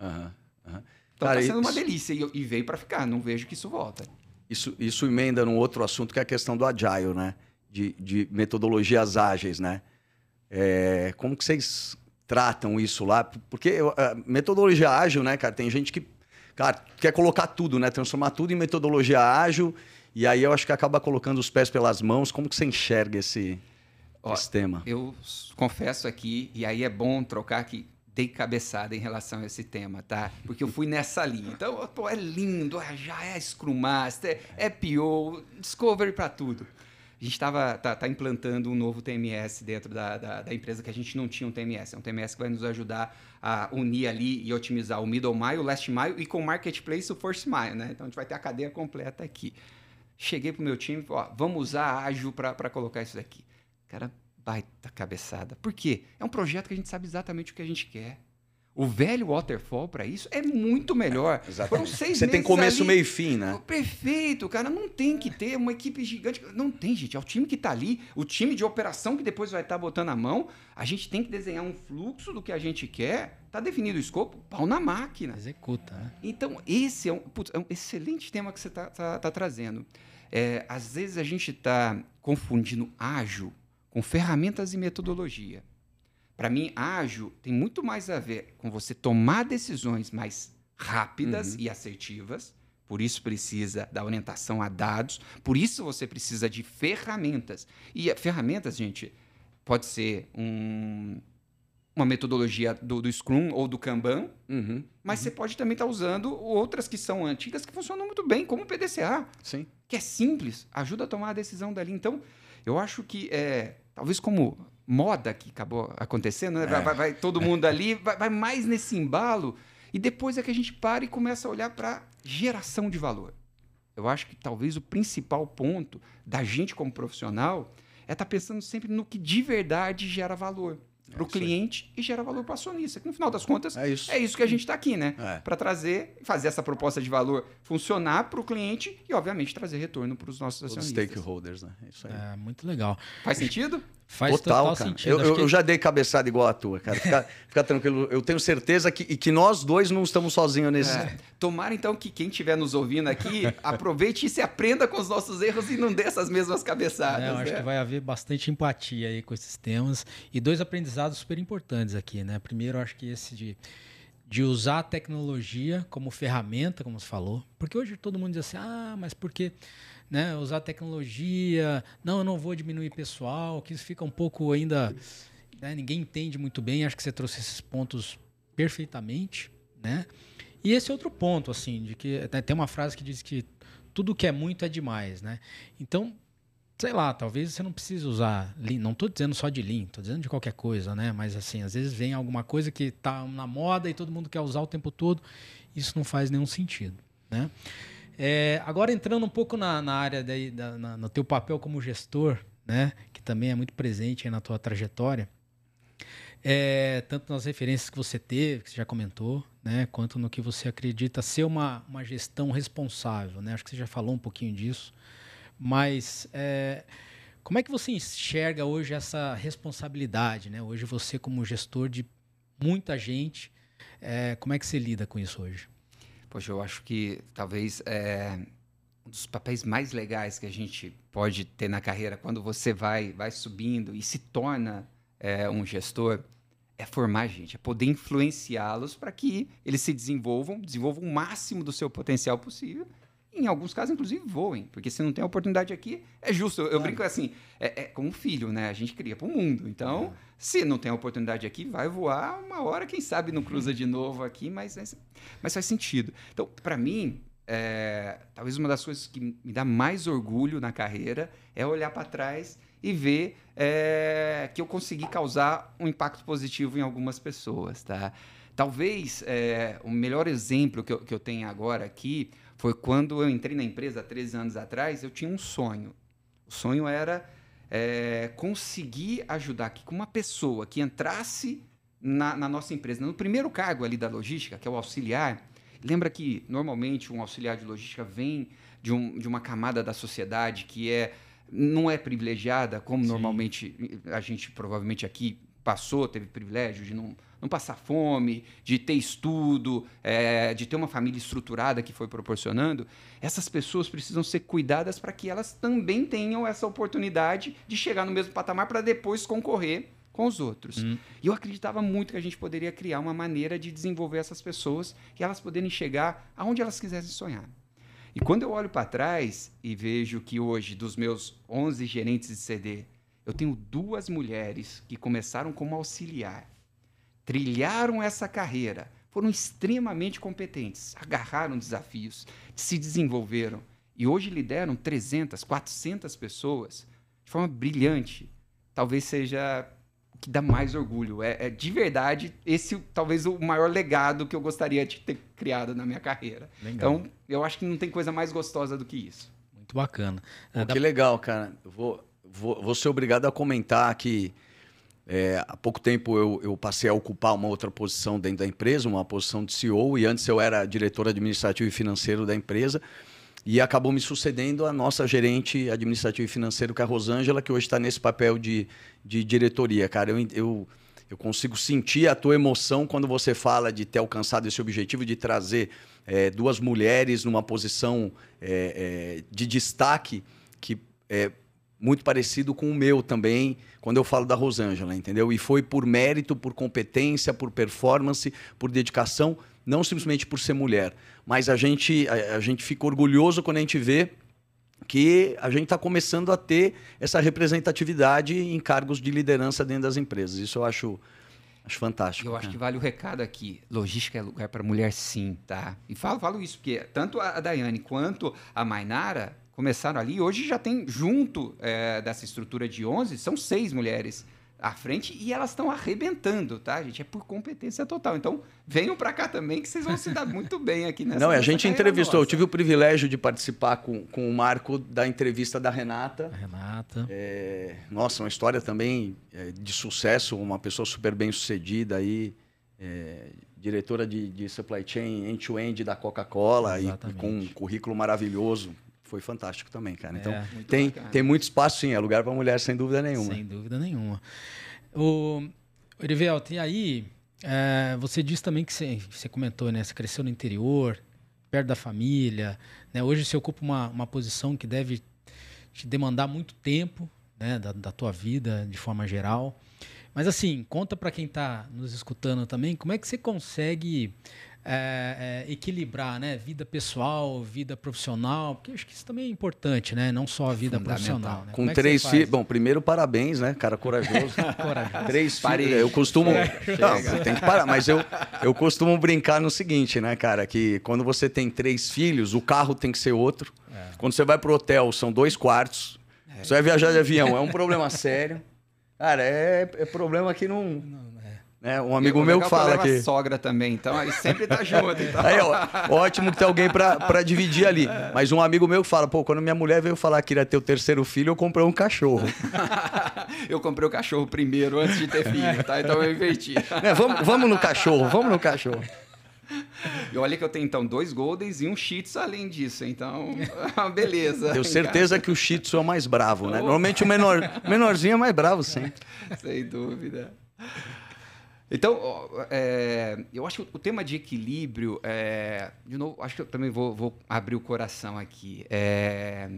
Aham, aham. Então está sendo uma isso- delícia e, e veio para ficar. Não vejo que isso volta. Isso, isso emenda num outro assunto que é a questão do agile, né? De, de metodologias ágeis, né? É, como que vocês tratam isso lá? Porque eu- a metodologia ágil, né, cara? Tem gente que, cara, quer colocar tudo, né? Transformar tudo em metodologia ágil. E aí eu acho que acaba colocando os pés pelas mãos. Como que você enxerga esse, Ó, esse tema? Eu confesso aqui, e aí é bom trocar que dei cabeçada em relação a esse tema, tá? Porque eu fui nessa linha. Então, pô, é lindo, é- já é Scrum Master, é PO, Discovery para tudo. A gente estava tá, tá implantando um novo TMS dentro da, da, da empresa que a gente não tinha um TMS. É um TMS que vai nos ajudar a unir ali e otimizar o middle mile, o last mile e com o marketplace o first mile, né? Então a gente vai ter a cadeia completa aqui. Cheguei pro meu time, ó, vamos usar ágil para colocar isso daqui. Cara, baita cabeçada. Por quê? É um projeto que a gente sabe exatamente o que a gente quer. O velho waterfall para isso é muito melhor. Foram seis Você tem começo, ali. meio e fim, né? Perfeito, cara. Não tem que ter uma equipe gigante. Não tem, gente. É o time que está ali, o time de operação que depois vai estar botando a mão. A gente tem que desenhar um fluxo do que a gente quer. Tá definido o escopo, pau na máquina. Executa, né? Então, esse é um, putz, é um excelente tema que você está trazendo. É, às vezes a gente está confundindo ágil com ferramentas e metodologia. Para mim, ágil tem muito mais a ver com você tomar decisões mais rápidas Uhum. e assertivas. Por isso precisa da orientação a dados. Por isso você precisa de ferramentas. E ferramentas, gente, pode ser um- uma metodologia do, do Scrum ou do Kanban, Uhum. mas você pode também estar usando outras que são antigas que funcionam muito bem, como o PDCA Sim. que é simples, ajuda a tomar a decisão dali. Então, eu acho que é, talvez como moda que acabou acontecendo, né? vai, É. vai- vai todo mundo ali, vai, vai mais nesse embalo, e depois é que a gente para e começa a olhar para geração de valor. Eu acho que talvez o principal ponto da gente como profissional é estar pensando sempre no que de verdade gera valor para o aí. cliente e gera valor para o acionista. Que no final das contas É isso. é isso que a gente está aqui, né? É. Para trazer, fazer essa proposta de valor funcionar para o cliente e, obviamente, trazer retorno para os nossos Os acionistas. stakeholders, né? É Isso aí. É, muito legal. Faz sentido? Faz total, total, cara. sentido. Eu, eu- que- eu já dei cabeçada igual a tua, cara. Fica, fica tranquilo. Eu tenho certeza que, que nós dois não estamos sozinhos nesse. É. Tomara, então, que quem estiver nos ouvindo aqui aproveite e se aprenda com os nossos erros e não dê essas mesmas cabeçadas. É, eu acho né? que vai haver bastante empatia aí com esses temas e dois aprendizados super importantes aqui, né? Primeiro, eu acho que esse de, de usar a tecnologia como ferramenta, como você falou, porque hoje todo mundo diz assim, ah, mas por que né, usar tecnologia? Não, eu não vou diminuir pessoal, que isso fica um pouco ainda, né, ninguém entende muito bem. Acho que você trouxe esses pontos perfeitamente, né? E esse outro ponto, assim, de que né, tem uma frase que diz que tudo que é muito é demais, né? Então, sei lá, talvez você não precise usar Lean. Não estou dizendo só de Lean, estou dizendo de qualquer coisa, né? Mas assim, às vezes vem alguma coisa que está na moda e todo mundo quer usar o tempo todo. Isso não faz nenhum sentido, né? É, agora entrando um pouco na, na área daí, da, na- no teu papel como gestor, né? Que também é muito presente na tua trajetória. É, tanto nas referências que você teve, que você já comentou, né, quanto no que você acredita ser uma, uma gestão responsável. Né? Acho que você já falou um pouquinho disso. Mas é, como é que você enxerga hoje essa responsabilidade? Né? Hoje você, como gestor de muita gente, é, como é que você lida com isso hoje? Poxa, eu acho que talvez é, um dos papéis mais legais que a gente pode ter na carreira quando você vai, vai subindo e se torna é, um gestor é formar gente, é poder influenciá-los para que eles se desenvolvam, desenvolvam o máximo do seu potencial possível. Em alguns casos, inclusive, voem, porque se não tem oportunidade aqui, é justo. Eu, eu brinco assim, é, é como um filho, né? A gente cria para o mundo. Então, se não tem oportunidade aqui, vai voar uma hora, quem sabe não cruza de novo aqui, mas, mas, mas faz sentido. Então, para mim, é, talvez uma das coisas que me dá mais orgulho na carreira é olhar para trás e ver é, que eu consegui causar um impacto positivo em algumas pessoas, tá? Talvez é, o melhor exemplo que eu, que eu tenho agora aqui foi quando eu entrei na empresa há 13 anos atrás, eu tinha um sonho. O sonho era é, conseguir ajudar que uma pessoa que entrasse na, na nossa empresa, no primeiro cargo ali da logística, que é o auxiliar, lembra que normalmente um auxiliar de logística vem de, um, de uma camada da sociedade que é não é privilegiada, como Sim. normalmente a gente provavelmente aqui passou, teve privilégio de não, não passar fome, de ter estudo, é, de ter uma família estruturada que foi proporcionando, essas pessoas precisam ser cuidadas para que elas também tenham essa oportunidade de chegar no mesmo patamar para depois concorrer com os outros. Hum. E eu acreditava muito que a gente poderia criar uma maneira de desenvolver essas pessoas e elas poderem chegar aonde elas quisessem sonhar. E quando eu olho para trás e vejo que hoje, dos meus 11 gerentes de CD, eu tenho duas mulheres que começaram como auxiliar, trilharam essa carreira, foram extremamente competentes, agarraram desafios, se desenvolveram e hoje lideram 300, 400 pessoas de forma brilhante. Talvez seja o que dá mais orgulho. É, é de verdade esse talvez o maior legado que eu gostaria de ter criado na minha carreira. Legal. Então, eu acho que não tem coisa mais gostosa do que isso. Muito bacana. Pô, É, dá- que legal, cara. Eu vou, vou, vou ser obrigado a comentar que é, há pouco tempo eu, eu passei a ocupar uma outra posição dentro da empresa, uma posição de CEO, e antes eu era diretor administrativo e financeiro da empresa. E acabou me sucedendo a nossa gerente administrativo e financeiro, que é a Rosângela, que hoje está nesse papel de, de diretoria. Cara, eu, eu, eu consigo sentir a tua emoção quando você fala de ter alcançado esse objetivo de trazer é, duas mulheres numa posição é, é, de destaque que é, muito parecido com o meu também, quando eu falo da Rosângela, entendeu? E foi por mérito, por competência, por performance, por dedicação, não simplesmente por ser mulher. Mas a gente, a, a gente fica orgulhoso quando a gente vê que a gente está começando a ter essa representatividade em cargos de liderança dentro das empresas. Isso eu acho, acho fantástico. Eu acho que vale o recado aqui. Logística é lugar para mulher, sim, tá? E falo, falo isso, porque tanto a Daiane quanto a Mainara começaram ali. Hoje já tem, junto é, dessa estrutura de 11, são seis mulheres à frente e elas estão arrebentando, tá, gente? É por competência total. Então, venham para cá também que vocês vão se dar muito bem aqui nessa Não, a gente entrevistou, nossa. eu tive o privilégio de participar com, com o Marco da entrevista da Renata. A Renata. É, nossa, uma história também é, de sucesso, uma pessoa super bem sucedida aí, é, diretora de, de supply chain end-to-end -end da Coca-Cola e, e com um currículo maravilhoso, foi fantástico também, cara. Então, é, tem, tem muito espaço, sim. É lugar para mulher, sem dúvida nenhuma. Sem dúvida nenhuma. O Erivelto, e aí, é, você disse também que você, você, comentou, né? Você cresceu no interior, perto da família. Né? Hoje você ocupa uma, uma posição que deve te demandar muito tempo né? da, da tua vida, de forma geral. Mas assim, conta para quem está nos escutando também, como é que você consegue é, é, equilibrar, né? Vida pessoal, vida profissional, porque acho que isso também é importante, né? Não só a vida profissional. Né? Com é três filhos. Bom, primeiro, parabéns, né? Cara corajoso. corajoso. Três filhos. Eu costumo. Não, tem que parar, mas eu, eu costumo brincar no seguinte, né, cara? Que quando você tem três filhos, o carro tem que ser outro. É. Quando você vai pro hotel, são dois quartos. É. Você vai viajar de avião, é um problema sério. Cara, é, é problema que não. Não é, um amigo meu fala que. sogra também, então ele sempre tá junto. Então. Aí, ó, ótimo que tem alguém para dividir ali. É. Mas um amigo meu fala, pô, quando minha mulher veio falar que ia ter o terceiro filho, eu comprei um cachorro. eu comprei o cachorro primeiro, antes de ter filho, tá? Então eu inverti. É, vamos, vamos no cachorro, vamos no cachorro. E olha que eu tenho então dois Goldens e um Shih Tzu além disso, então beleza. Tenho certeza que o Shih Tzu é o mais bravo, né? Normalmente o menor, menorzinho é mais bravo sempre. Sem dúvida. Então, é, eu acho que o tema de equilíbrio, é, de novo, acho que eu também vou, vou abrir o coração aqui. É,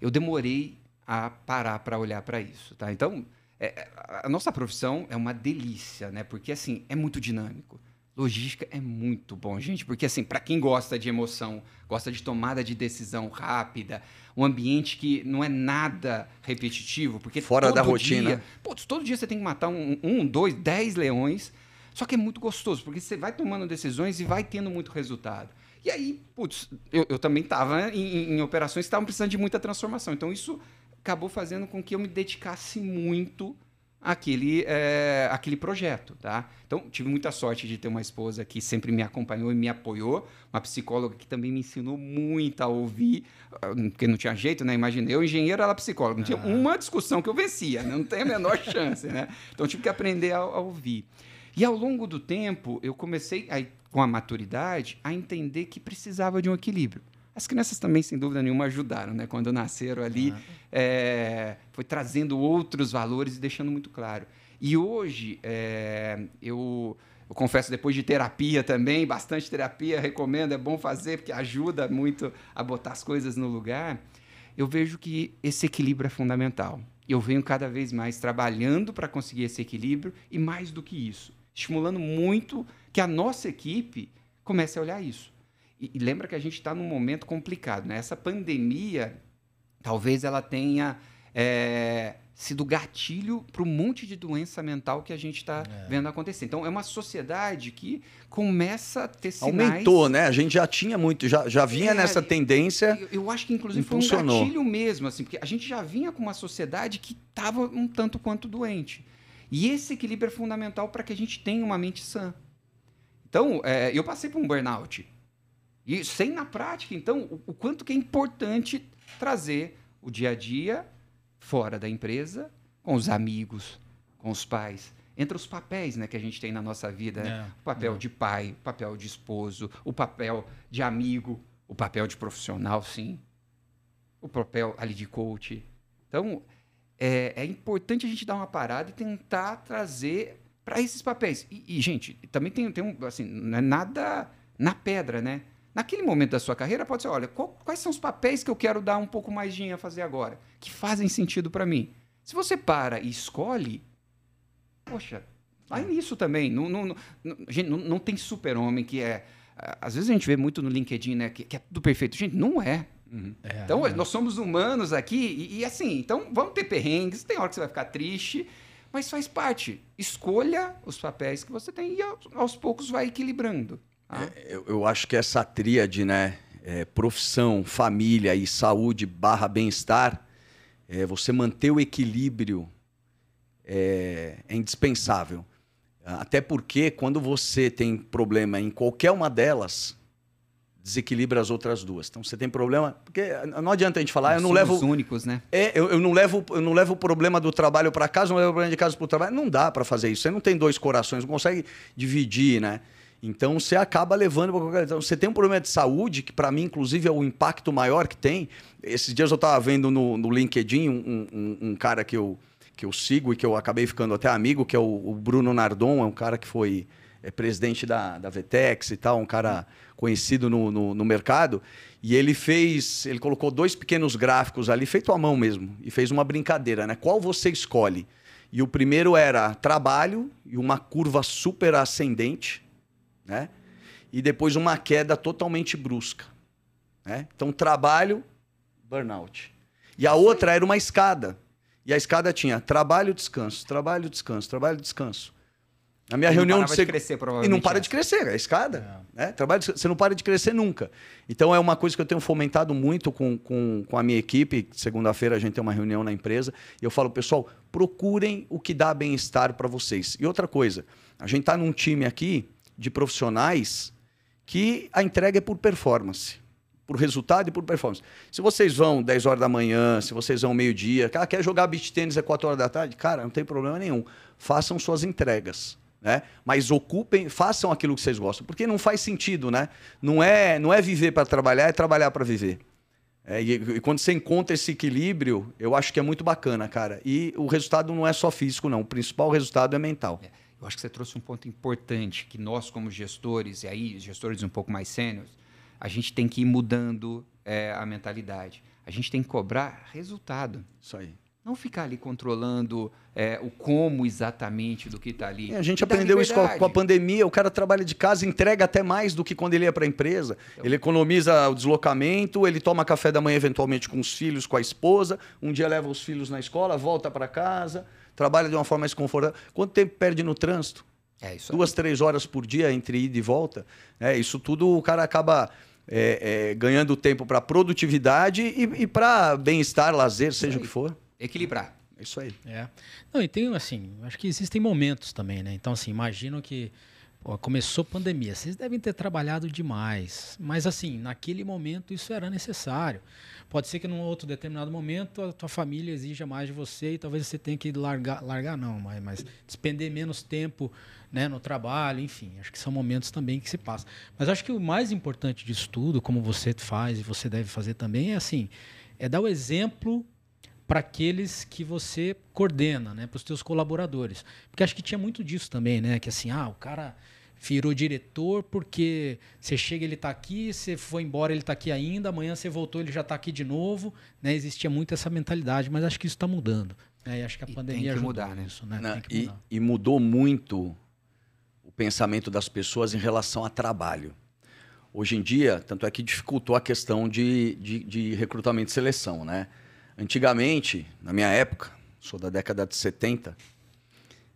eu demorei a parar para olhar para isso, tá? Então, é, a nossa profissão é uma delícia, né? Porque assim é muito dinâmico. Logística é muito bom, gente, porque assim, para quem gosta de emoção, gosta de tomada de decisão rápida, um ambiente que não é nada repetitivo, porque fora da rotina. Dia, putz, todo dia você tem que matar um, um, dois, dez leões. Só que é muito gostoso, porque você vai tomando decisões e vai tendo muito resultado. E aí, putz, eu, eu também estava em, em, operações que estavam precisando de muita transformação. Então, isso acabou fazendo com que eu me dedicasse muito aquele, é, aquele projeto, tá? Então, tive muita sorte de ter uma esposa que sempre me acompanhou e me apoiou, uma psicóloga que também me ensinou muito a ouvir, ah, porque não tinha jeito, né? Imaginei, eu engenheiro, ela psicóloga, não tinha ah. uma discussão que eu vencia, né? não tem a menor chance, né? Então, tive que aprender a, a ouvir. E ao longo do tempo, eu comecei, aí, com a maturidade, a entender que precisava de um equilíbrio. As crianças também, sem dúvida nenhuma, ajudaram, né? Quando nasceram ali, ah. é, foi trazendo outros valores e deixando muito claro. E hoje, é, eu, eu, confesso, depois de terapia também, bastante terapia, recomendo, é bom fazer, porque ajuda muito a botar as coisas no lugar. Eu vejo que esse equilíbrio é fundamental. Eu venho cada vez mais trabalhando para conseguir esse equilíbrio e, mais do que isso, estimulando muito que a nossa equipe comece a olhar isso. E, e lembra que a gente está num momento complicado, né? Essa pandemia, talvez ela tenha é, sido gatilho para um monte de doença mental que a gente está é. vendo acontecer. Então, é uma sociedade que começa a ter sinais... Aumentou, né? A gente já tinha muito, já, já vinha é, nessa tendência... Eu, eu, acho que, inclusive, foi um gatilho mesmo, assim, porque a gente já vinha com uma sociedade que estava um tanto quanto doente. E esse equilíbrio é fundamental para que a gente tenha uma mente sã. Então, é, eu passei por um burnout. E sem na prática, então, o, o quanto que é importante trazer o dia a dia fora da empresa, com os amigos, com os pais, entre os papéis né, que a gente tem na nossa vida. Né? É, o papel é. de pai, o papel de esposo, o papel de amigo, o papel de profissional, sim. O papel ali de coach. Então, é, é importante a gente dar uma parada e tentar trazer para esses papéis. E, e, gente, também tem, tem um, assim, não é nada na pedra, né? Naquele momento da sua carreira, pode ser: olha, qual, quais são os papéis que eu quero dar um pouco mais de a fazer agora, que fazem sentido para mim? Se você para e escolhe, poxa, vai nisso também. Não, não, não, gente, não, não tem super-homem que é. Às vezes a gente vê muito no LinkedIn, né? Que, que é tudo perfeito. Gente, não é. Uhum. É, então, é. nós somos humanos aqui e, e, assim, então vamos ter perrengues, tem hora que você vai ficar triste, mas faz parte. Escolha os papéis que você tem e aos, aos poucos vai equilibrando. Tá? É, eu, eu, acho que essa tríade, né? É, profissão, família e saúde barra bem-estar, é, você manter o equilíbrio é, é indispensável. Até porque quando você tem problema em qualquer uma delas, desequilibra as outras duas. Então você tem problema, porque não adianta a gente falar, Nós eu não levo os únicos, né? É, eu, eu, não levo, eu não levo o problema do trabalho para casa, não levo o problema de casa para o trabalho. Não dá para fazer isso. Você não tem dois corações, não consegue dividir, né? Então você acaba levando para qualquer. Então, você tem um problema de saúde que para mim inclusive é o impacto maior que tem. Esses dias eu estava vendo no, no LinkedIn um, um, um, cara que eu que eu sigo e que eu acabei ficando até amigo, que é o, o Bruno Nardon, é um cara que foi é, presidente da, da Vetex e tal, um cara conhecido no, no, no, mercado. E ele fez, ele colocou dois pequenos gráficos ali, feito à mão mesmo, e fez uma brincadeira, né? Qual você escolhe? E o primeiro era trabalho e uma curva super ascendente, né? E depois uma queda totalmente brusca, né? Então trabalho, burnout. E a outra era uma escada. E a escada tinha trabalho, descanso, trabalho, descanso, trabalho, descanso. Na minha e reunião de, seg... de crescer, provavelmente. E não para de crescer, é a escada. É. Né? Trabalho, você não para de crescer nunca. Então é uma coisa que eu tenho fomentado muito com, com, com a minha equipe. Segunda-feira a gente tem uma reunião na empresa e eu falo, pessoal, procurem o que dá bem-estar para vocês. E outra coisa, a gente está num time aqui de profissionais que a entrega é por performance. Por resultado e por performance. Se vocês vão 10 horas da manhã, se vocês vão meio-dia, cara, quer jogar beach tênis às 4 horas da tarde? Cara, não tem problema nenhum. Façam suas entregas né? Mas ocupem, façam aquilo que vocês gostam, porque não faz sentido, né? Não é, não é viver para trabalhar, é trabalhar para viver. É, e, e, quando você encontra esse equilíbrio, eu acho que é muito bacana, cara. E o resultado não é só físico, não. O principal resultado é mental. É, eu acho que você trouxe um ponto importante que nós, como gestores, e aí gestores um pouco mais sêniores, a gente tem que ir mudando é, a mentalidade. A gente tem que cobrar resultado. Isso aí. Não ficar ali controlando é, o como exatamente do que está ali. É, a gente aprendeu isso com a, com a, pandemia. O cara trabalha de casa, entrega até mais do que quando ele ia para a empresa. Então, ele economiza o deslocamento, ele toma café da manhã eventualmente com os filhos, com a esposa. Um dia leva os filhos na escola, volta para casa, trabalha de uma forma mais confortável. Quanto tempo perde no trânsito? É isso Duas, três horas por dia entre ida e volta. É, isso tudo o cara acaba é, é, ganhando tempo para produtividade e, e para bem-estar, lazer, seja o que for equilibrar. É isso aí. É. Não, e tem, assim, acho que existem momentos também, né? Então, assim, imagino que pô, começou a pandemia, vocês devem ter trabalhado demais. Mas, assim, naquele momento isso era necessário. Pode ser que num outro determinado momento a tua família exija mais de você e talvez você tenha que largar, largar não, mas, mas despender menos tempo né, no trabalho, enfim. Acho que são momentos também que se passam. Mas acho que o mais importante disso tudo, como você faz e você deve fazer também, é assim, é dar o exemplo para aqueles que você coordena, né, para os teus colaboradores. Porque acho que tinha muito disso também, né, que assim, ah, o cara virou diretor porque você chega ele está aqui, você foi embora ele está aqui ainda, amanhã você voltou ele já está aqui de novo, né? Existia muito essa mentalidade, mas acho que isso está mudando. Né? E acho que a e pandemia tem que mudar, né? Isso, né? Não, e, e mudou muito o pensamento das pessoas em relação a trabalho. Hoje em dia, tanto é que dificultou a questão de, de, de recrutamento e seleção, né? Antigamente, na minha época, sou da década de 70,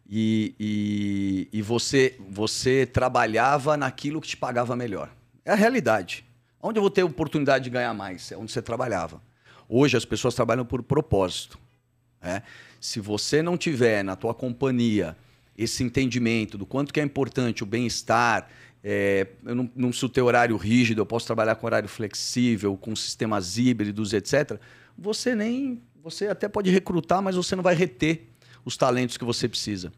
e, e, e, você, você trabalhava naquilo que te pagava melhor. É a realidade. Onde eu vou ter oportunidade de ganhar mais? É onde você trabalhava. Hoje as pessoas trabalham por propósito. Né? Se você não tiver na tua companhia esse entendimento do quanto que é importante o bem-estar, é, eu não, não preciso ter horário rígido, eu posso trabalhar com horário flexível, com sistemas híbridos, etc você nem. Você até pode recrutar, mas você não vai reter os talentos que você precisa.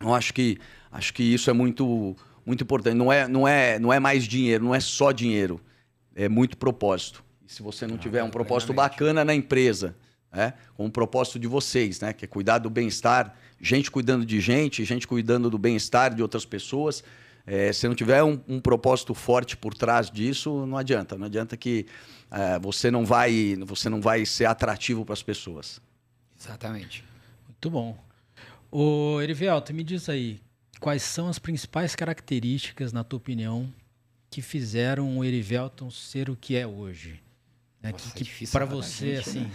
Eu acho que, acho que isso é muito, muito importante. Não é, não, é, não é mais dinheiro, não é só dinheiro. É muito propósito. E se você não ah, tiver um propósito bacana na empresa, né? com o propósito de vocês, né? que é cuidar do bem-estar, gente cuidando de gente, gente cuidando do bem-estar de outras pessoas, É, se não tiver um, um, propósito forte por trás disso, não adianta. Não adianta que é, você não vai você não vai ser atrativo para as pessoas. Exatamente. Muito bom. O Erivelto, me diz aí, quais são as principais características, na tua opinião, que fizeram o Erivelton ser o que é hoje? Né? Nossa, que, que para você, gente, assim,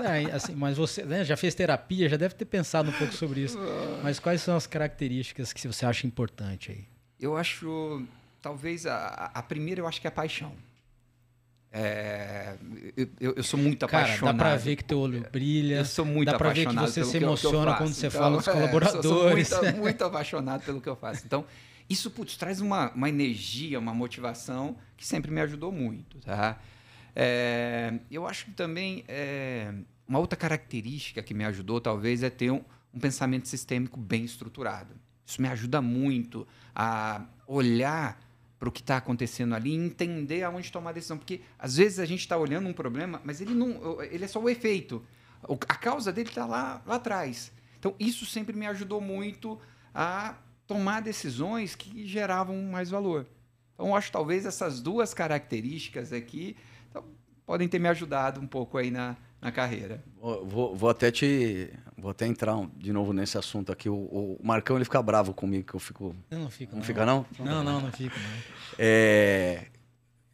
né? é, assim, mas você né, já fez terapia, já deve ter pensado um pouco sobre isso. Mas quais são as características que você acha importante aí? Eu acho, talvez a, a primeira eu acho que é a paixão. É, eu, eu, sou muito Cara, apaixonado. Dá pra ver que teu olho brilha. Eu sou muito dá pra ver que você se emociona quando você então, fala dos colaboradores. É, eu sou muito, muito apaixonado pelo que eu faço. Então, isso putz, traz uma, uma energia, uma motivação que sempre me ajudou muito. Tá? É, eu acho que também é, uma outra característica que me ajudou, talvez, é ter um, um pensamento sistêmico bem estruturado. Isso me ajuda muito a olhar para o que está acontecendo ali entender aonde tomar a decisão. Porque, às vezes, a gente está olhando um problema, mas ele, não, ele é só o efeito. A causa dele está lá, lá atrás. Então, isso sempre me ajudou muito a tomar decisões que geravam mais valor. Então, acho que talvez essas duas características aqui então, podem ter me ajudado um pouco aí na, na carreira. Vou, vou, até te vou até entrar de novo nesse assunto aqui. O, o Marcão ele fica bravo comigo que eu fico. Eu não fico. Não, não. fica não? Não, não, não fico. É,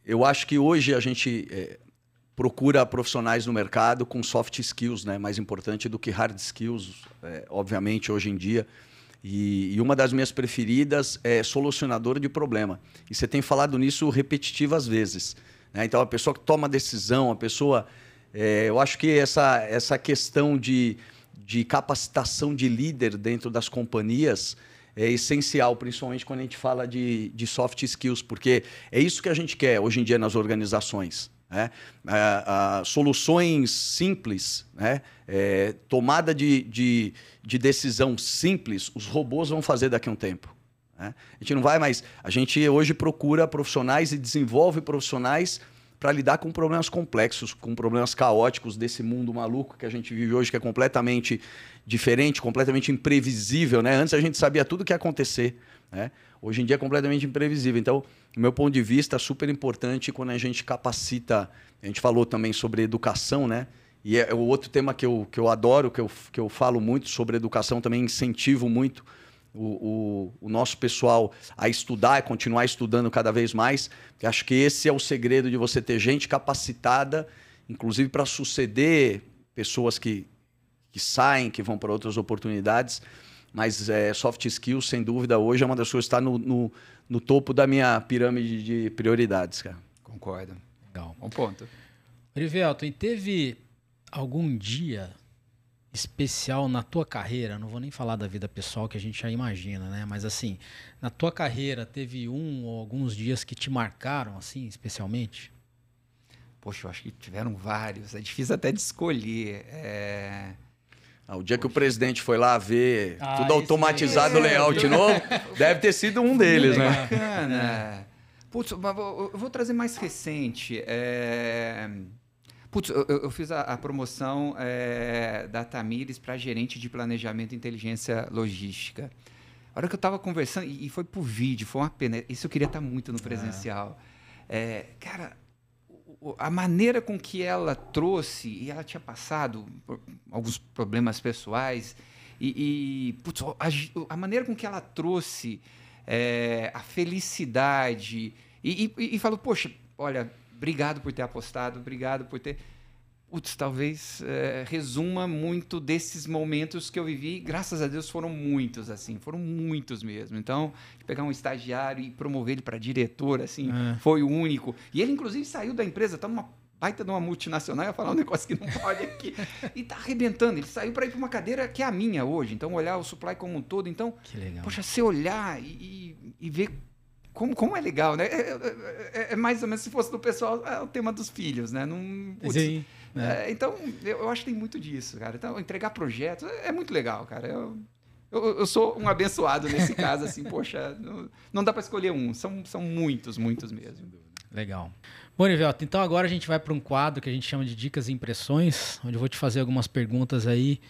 eu acho que hoje a gente é, procura profissionais no mercado com soft skills, né? Mais importante do que hard skills, é, obviamente hoje em dia. E, e, uma das minhas preferidas é solucionador de problema. E você tem falado nisso repetitivas vezes. Né? Então, a pessoa que toma decisão, a pessoa. É, eu acho que essa, essa questão de, de capacitação de líder dentro das companhias é essencial, principalmente quando a gente fala de, de soft skills, porque é isso que a gente quer hoje em dia nas organizações. Né? soluções simples, né? É, tomada de, de, de decisão simples, os robôs vão fazer daqui a um tempo. Né? A gente não vai mais. A gente hoje procura profissionais e desenvolve profissionais para lidar com problemas complexos, com problemas caóticos desse mundo maluco que a gente vive hoje, que é completamente diferente, completamente imprevisível. Né? Antes a gente sabia tudo o que ia acontecer. Né? Hoje em dia é completamente imprevisível. Então, do meu ponto de vista, é super importante quando a gente capacita. A gente falou também sobre educação, né? E é o outro tema que eu, que eu adoro, que eu, que eu falo muito sobre educação, também incentivo muito o, o, o, nosso pessoal a estudar, e continuar estudando cada vez mais. Acho que esse é o segredo de você ter gente capacitada, inclusive para suceder pessoas que, que saem, que vão para outras oportunidades. Mas é, soft skills, sem dúvida, hoje é uma das coisas que está no, no, no topo da minha pirâmide de prioridades, cara. Concordo. Legal. Bom ponto. Rivelto, e teve algum dia especial na tua carreira? Não vou nem falar da vida pessoal que a gente já imagina, né? Mas assim, na tua carreira teve um ou alguns dias que te marcaram assim, especialmente? Poxa, eu acho que tiveram vários. É difícil até de escolher. É... Ah, o dia Poxa. que o presidente foi lá ver ah, tudo automatizado, é. layout novo, deve ter sido um deles, né? Bacana. Putz, eu vou trazer mais recente. É... Putz, eu, eu fiz a, a promoção é, da Tamires para gerente de planejamento e inteligência logística. A hora que eu estava conversando, e, e, foi por vídeo, foi uma pena. Isso eu queria estar tá muito no presencial. É. É, cara, a maneira com que ela trouxe, e ela tinha passado por alguns problemas pessoais, e, e putz, a, a, maneira com que ela trouxe é, a felicidade, e, e, e falou, poxa, olha, obrigado por ter apostado, obrigado por ter. Putz, talvez é, resuma muito desses momentos que eu vivi. Graças a Deus foram muitos, assim, foram muitos mesmo. Então, pegar um estagiário e promover ele para diretor, assim, é. foi o único. E ele, inclusive, saiu da empresa, tá numa baita de uma multinacional, ia falar um negócio que não pode aqui. e tá arrebentando. Ele saiu para ir para uma cadeira que é a minha hoje. Então, olhar o supply como um todo. Então, poxa, se olhar e, e ver como, como é legal, né? É, é, é, é, mais ou menos se fosse do pessoal, é o tema dos filhos, né? Não, putz, Sim. É. é. então, eu, eu, acho que tem muito disso, cara. Então, entregar projetos é muito legal, cara. Eu, eu, eu sou um abençoado nesse caso, assim, poxa, não, não dá para escolher um. São, são muitos, muitos mesmo. Legal. Bom, Nivelto, então agora a gente vai para um quadro que a gente chama de dicas e impressões, onde eu vou te fazer algumas perguntas aí,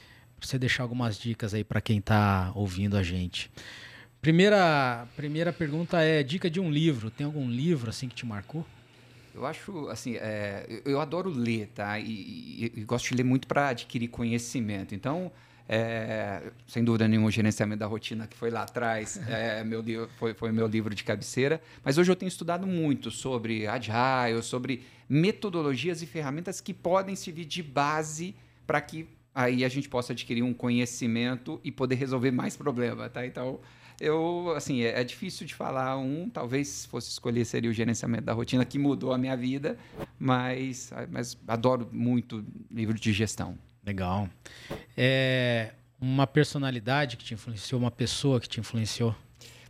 para você deixar algumas dicas aí para quem está ouvindo a gente. Primeira, primeira pergunta é dica de um livro. Tem algum livro assim que te marcou? Eu acho, assim, é, eu, eu adoro ler, tá? E, e, e gosto de ler muito para adquirir conhecimento. Então, é, sem dúvida nenhuma, o gerenciamento da rotina que foi lá atrás, é, meu livro, foi, foi meu livro de cabeceira. Mas hoje eu tenho estudado muito sobre agile, sobre metodologias e ferramentas que podem servir de base para que aí a gente possa adquirir um conhecimento e poder resolver mais problemas, tá? Então, eu, assim, é, é, difícil de falar um, talvez fosse escolher seria o gerenciamento da rotina, que mudou a minha vida, mas, mas adoro muito livro de gestão. Legal. É uma personalidade que te influenciou, uma pessoa que te influenciou?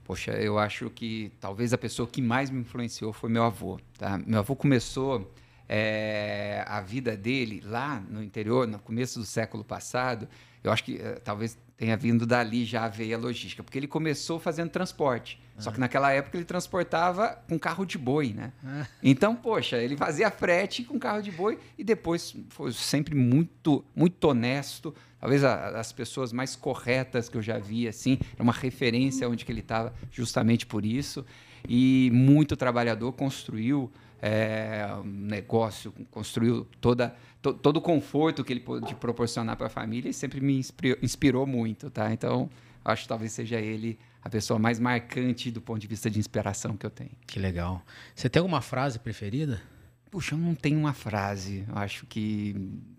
Poxa, eu acho que talvez a pessoa que mais me influenciou foi meu avô. Tá? Meu avô começou é, a vida dele lá no interior, no começo do século passado. Eu acho que é, talvez tenha vindo dali já a veia logística, porque ele começou fazendo transporte. Ah. Só que naquela época ele transportava com carro de boi, né? Ah. Então, poxa, ele fazia frete com carro de boi e depois foi sempre muito, muito honesto. Talvez a, as pessoas mais corretas que eu já vi, assim, era uma referência onde que ele estava justamente por isso. E muito trabalhador, construiu é, um negócio, construiu toda, to, todo o conforto que ele pôde proporcionar para a família e sempre me inspirou, inspirou, muito, tá? Então, acho que talvez seja ele a pessoa mais marcante do ponto de vista de inspiração que eu tenho. Que legal. Você tem alguma frase preferida? Puxa, eu não tenho uma frase. Eu acho que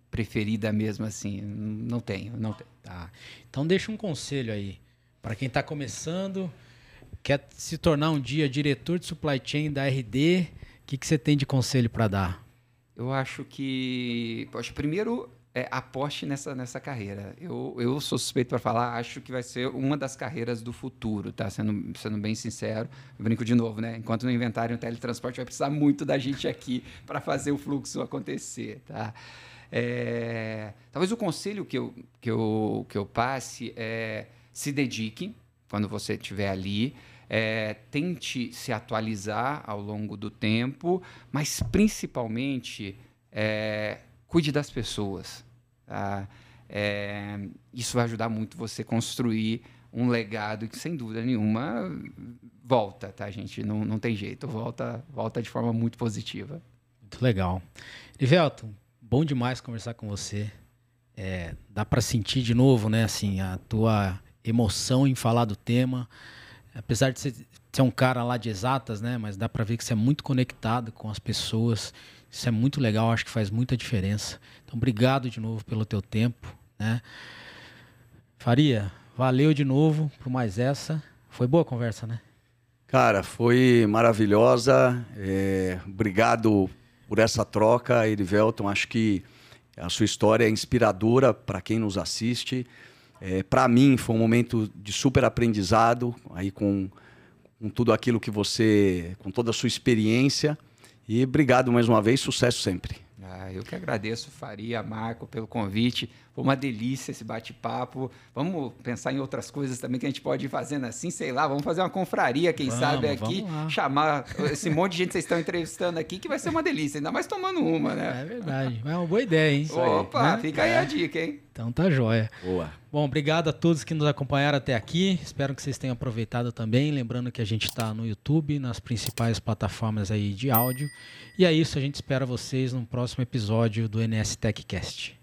preferida mesmo assim, não tenho, não tenho. Tá. Então deixa um conselho aí para quem está começando, quer se tornar um dia diretor de supply chain da RD que, que você tem de conselho para dar? Eu acho que, poxa, primeiro é, aposte nessa, nessa carreira. Eu, eu sou suspeito para falar, acho que vai ser uma das carreiras do futuro, tá? Sendo, sendo bem sincero. Eu brinco de novo, né? Enquanto não inventarem o teletransporte, vai precisar muito da gente aqui para fazer o fluxo acontecer, tá? É, talvez o conselho que eu, que, eu, que eu passe é se dedique quando você estiver ali. É, tente se atualizar ao longo do tempo, mas principalmente é, cuide das pessoas. Tá? É, isso vai ajudar muito você construir um legado que, sem dúvida nenhuma, volta, tá, gente? Não, não tem jeito, volta, volta de forma muito positiva. Muito legal. Livelton, bom demais conversar com você. É, dá para sentir de novo, né, assim, a tua emoção em falar do tema apesar de ser, um cara lá de exatas, né? Mas dá para ver que você é muito conectado com as pessoas. Isso é muito legal, acho que faz muita diferença. Então, obrigado de novo pelo teu tempo, né? Faria, valeu de novo por mais essa. Foi boa a conversa, né? Cara, foi maravilhosa. É, obrigado por essa troca, Erivelton. Acho que a sua história é inspiradora para quem nos assiste. É, para mim foi um momento de super aprendizado, aí com, com tudo aquilo que você, com toda a sua experiência. E obrigado mais uma vez, sucesso sempre. Ah, eu que agradeço, Faria, Marco, pelo convite. Foi uma delícia esse bate-papo. Vamos pensar em outras coisas também que a gente pode ir fazendo assim, sei lá. Vamos fazer uma confraria, quem vamos, sabe, aqui. Chamar esse monte de gente que vocês estão entrevistando aqui, que vai ser uma delícia, ainda mais tomando uma, né? É verdade. É uma boa ideia, hein? Opa, né? fica aí a dica, hein? Então tá jóia. Boa. Bom, obrigado a todos que nos acompanharam até aqui. Espero que vocês tenham aproveitado também. Lembrando que a gente está no YouTube, nas principais plataformas aí de áudio. E é isso, a gente espera vocês no próximo episódio do NS TechCast.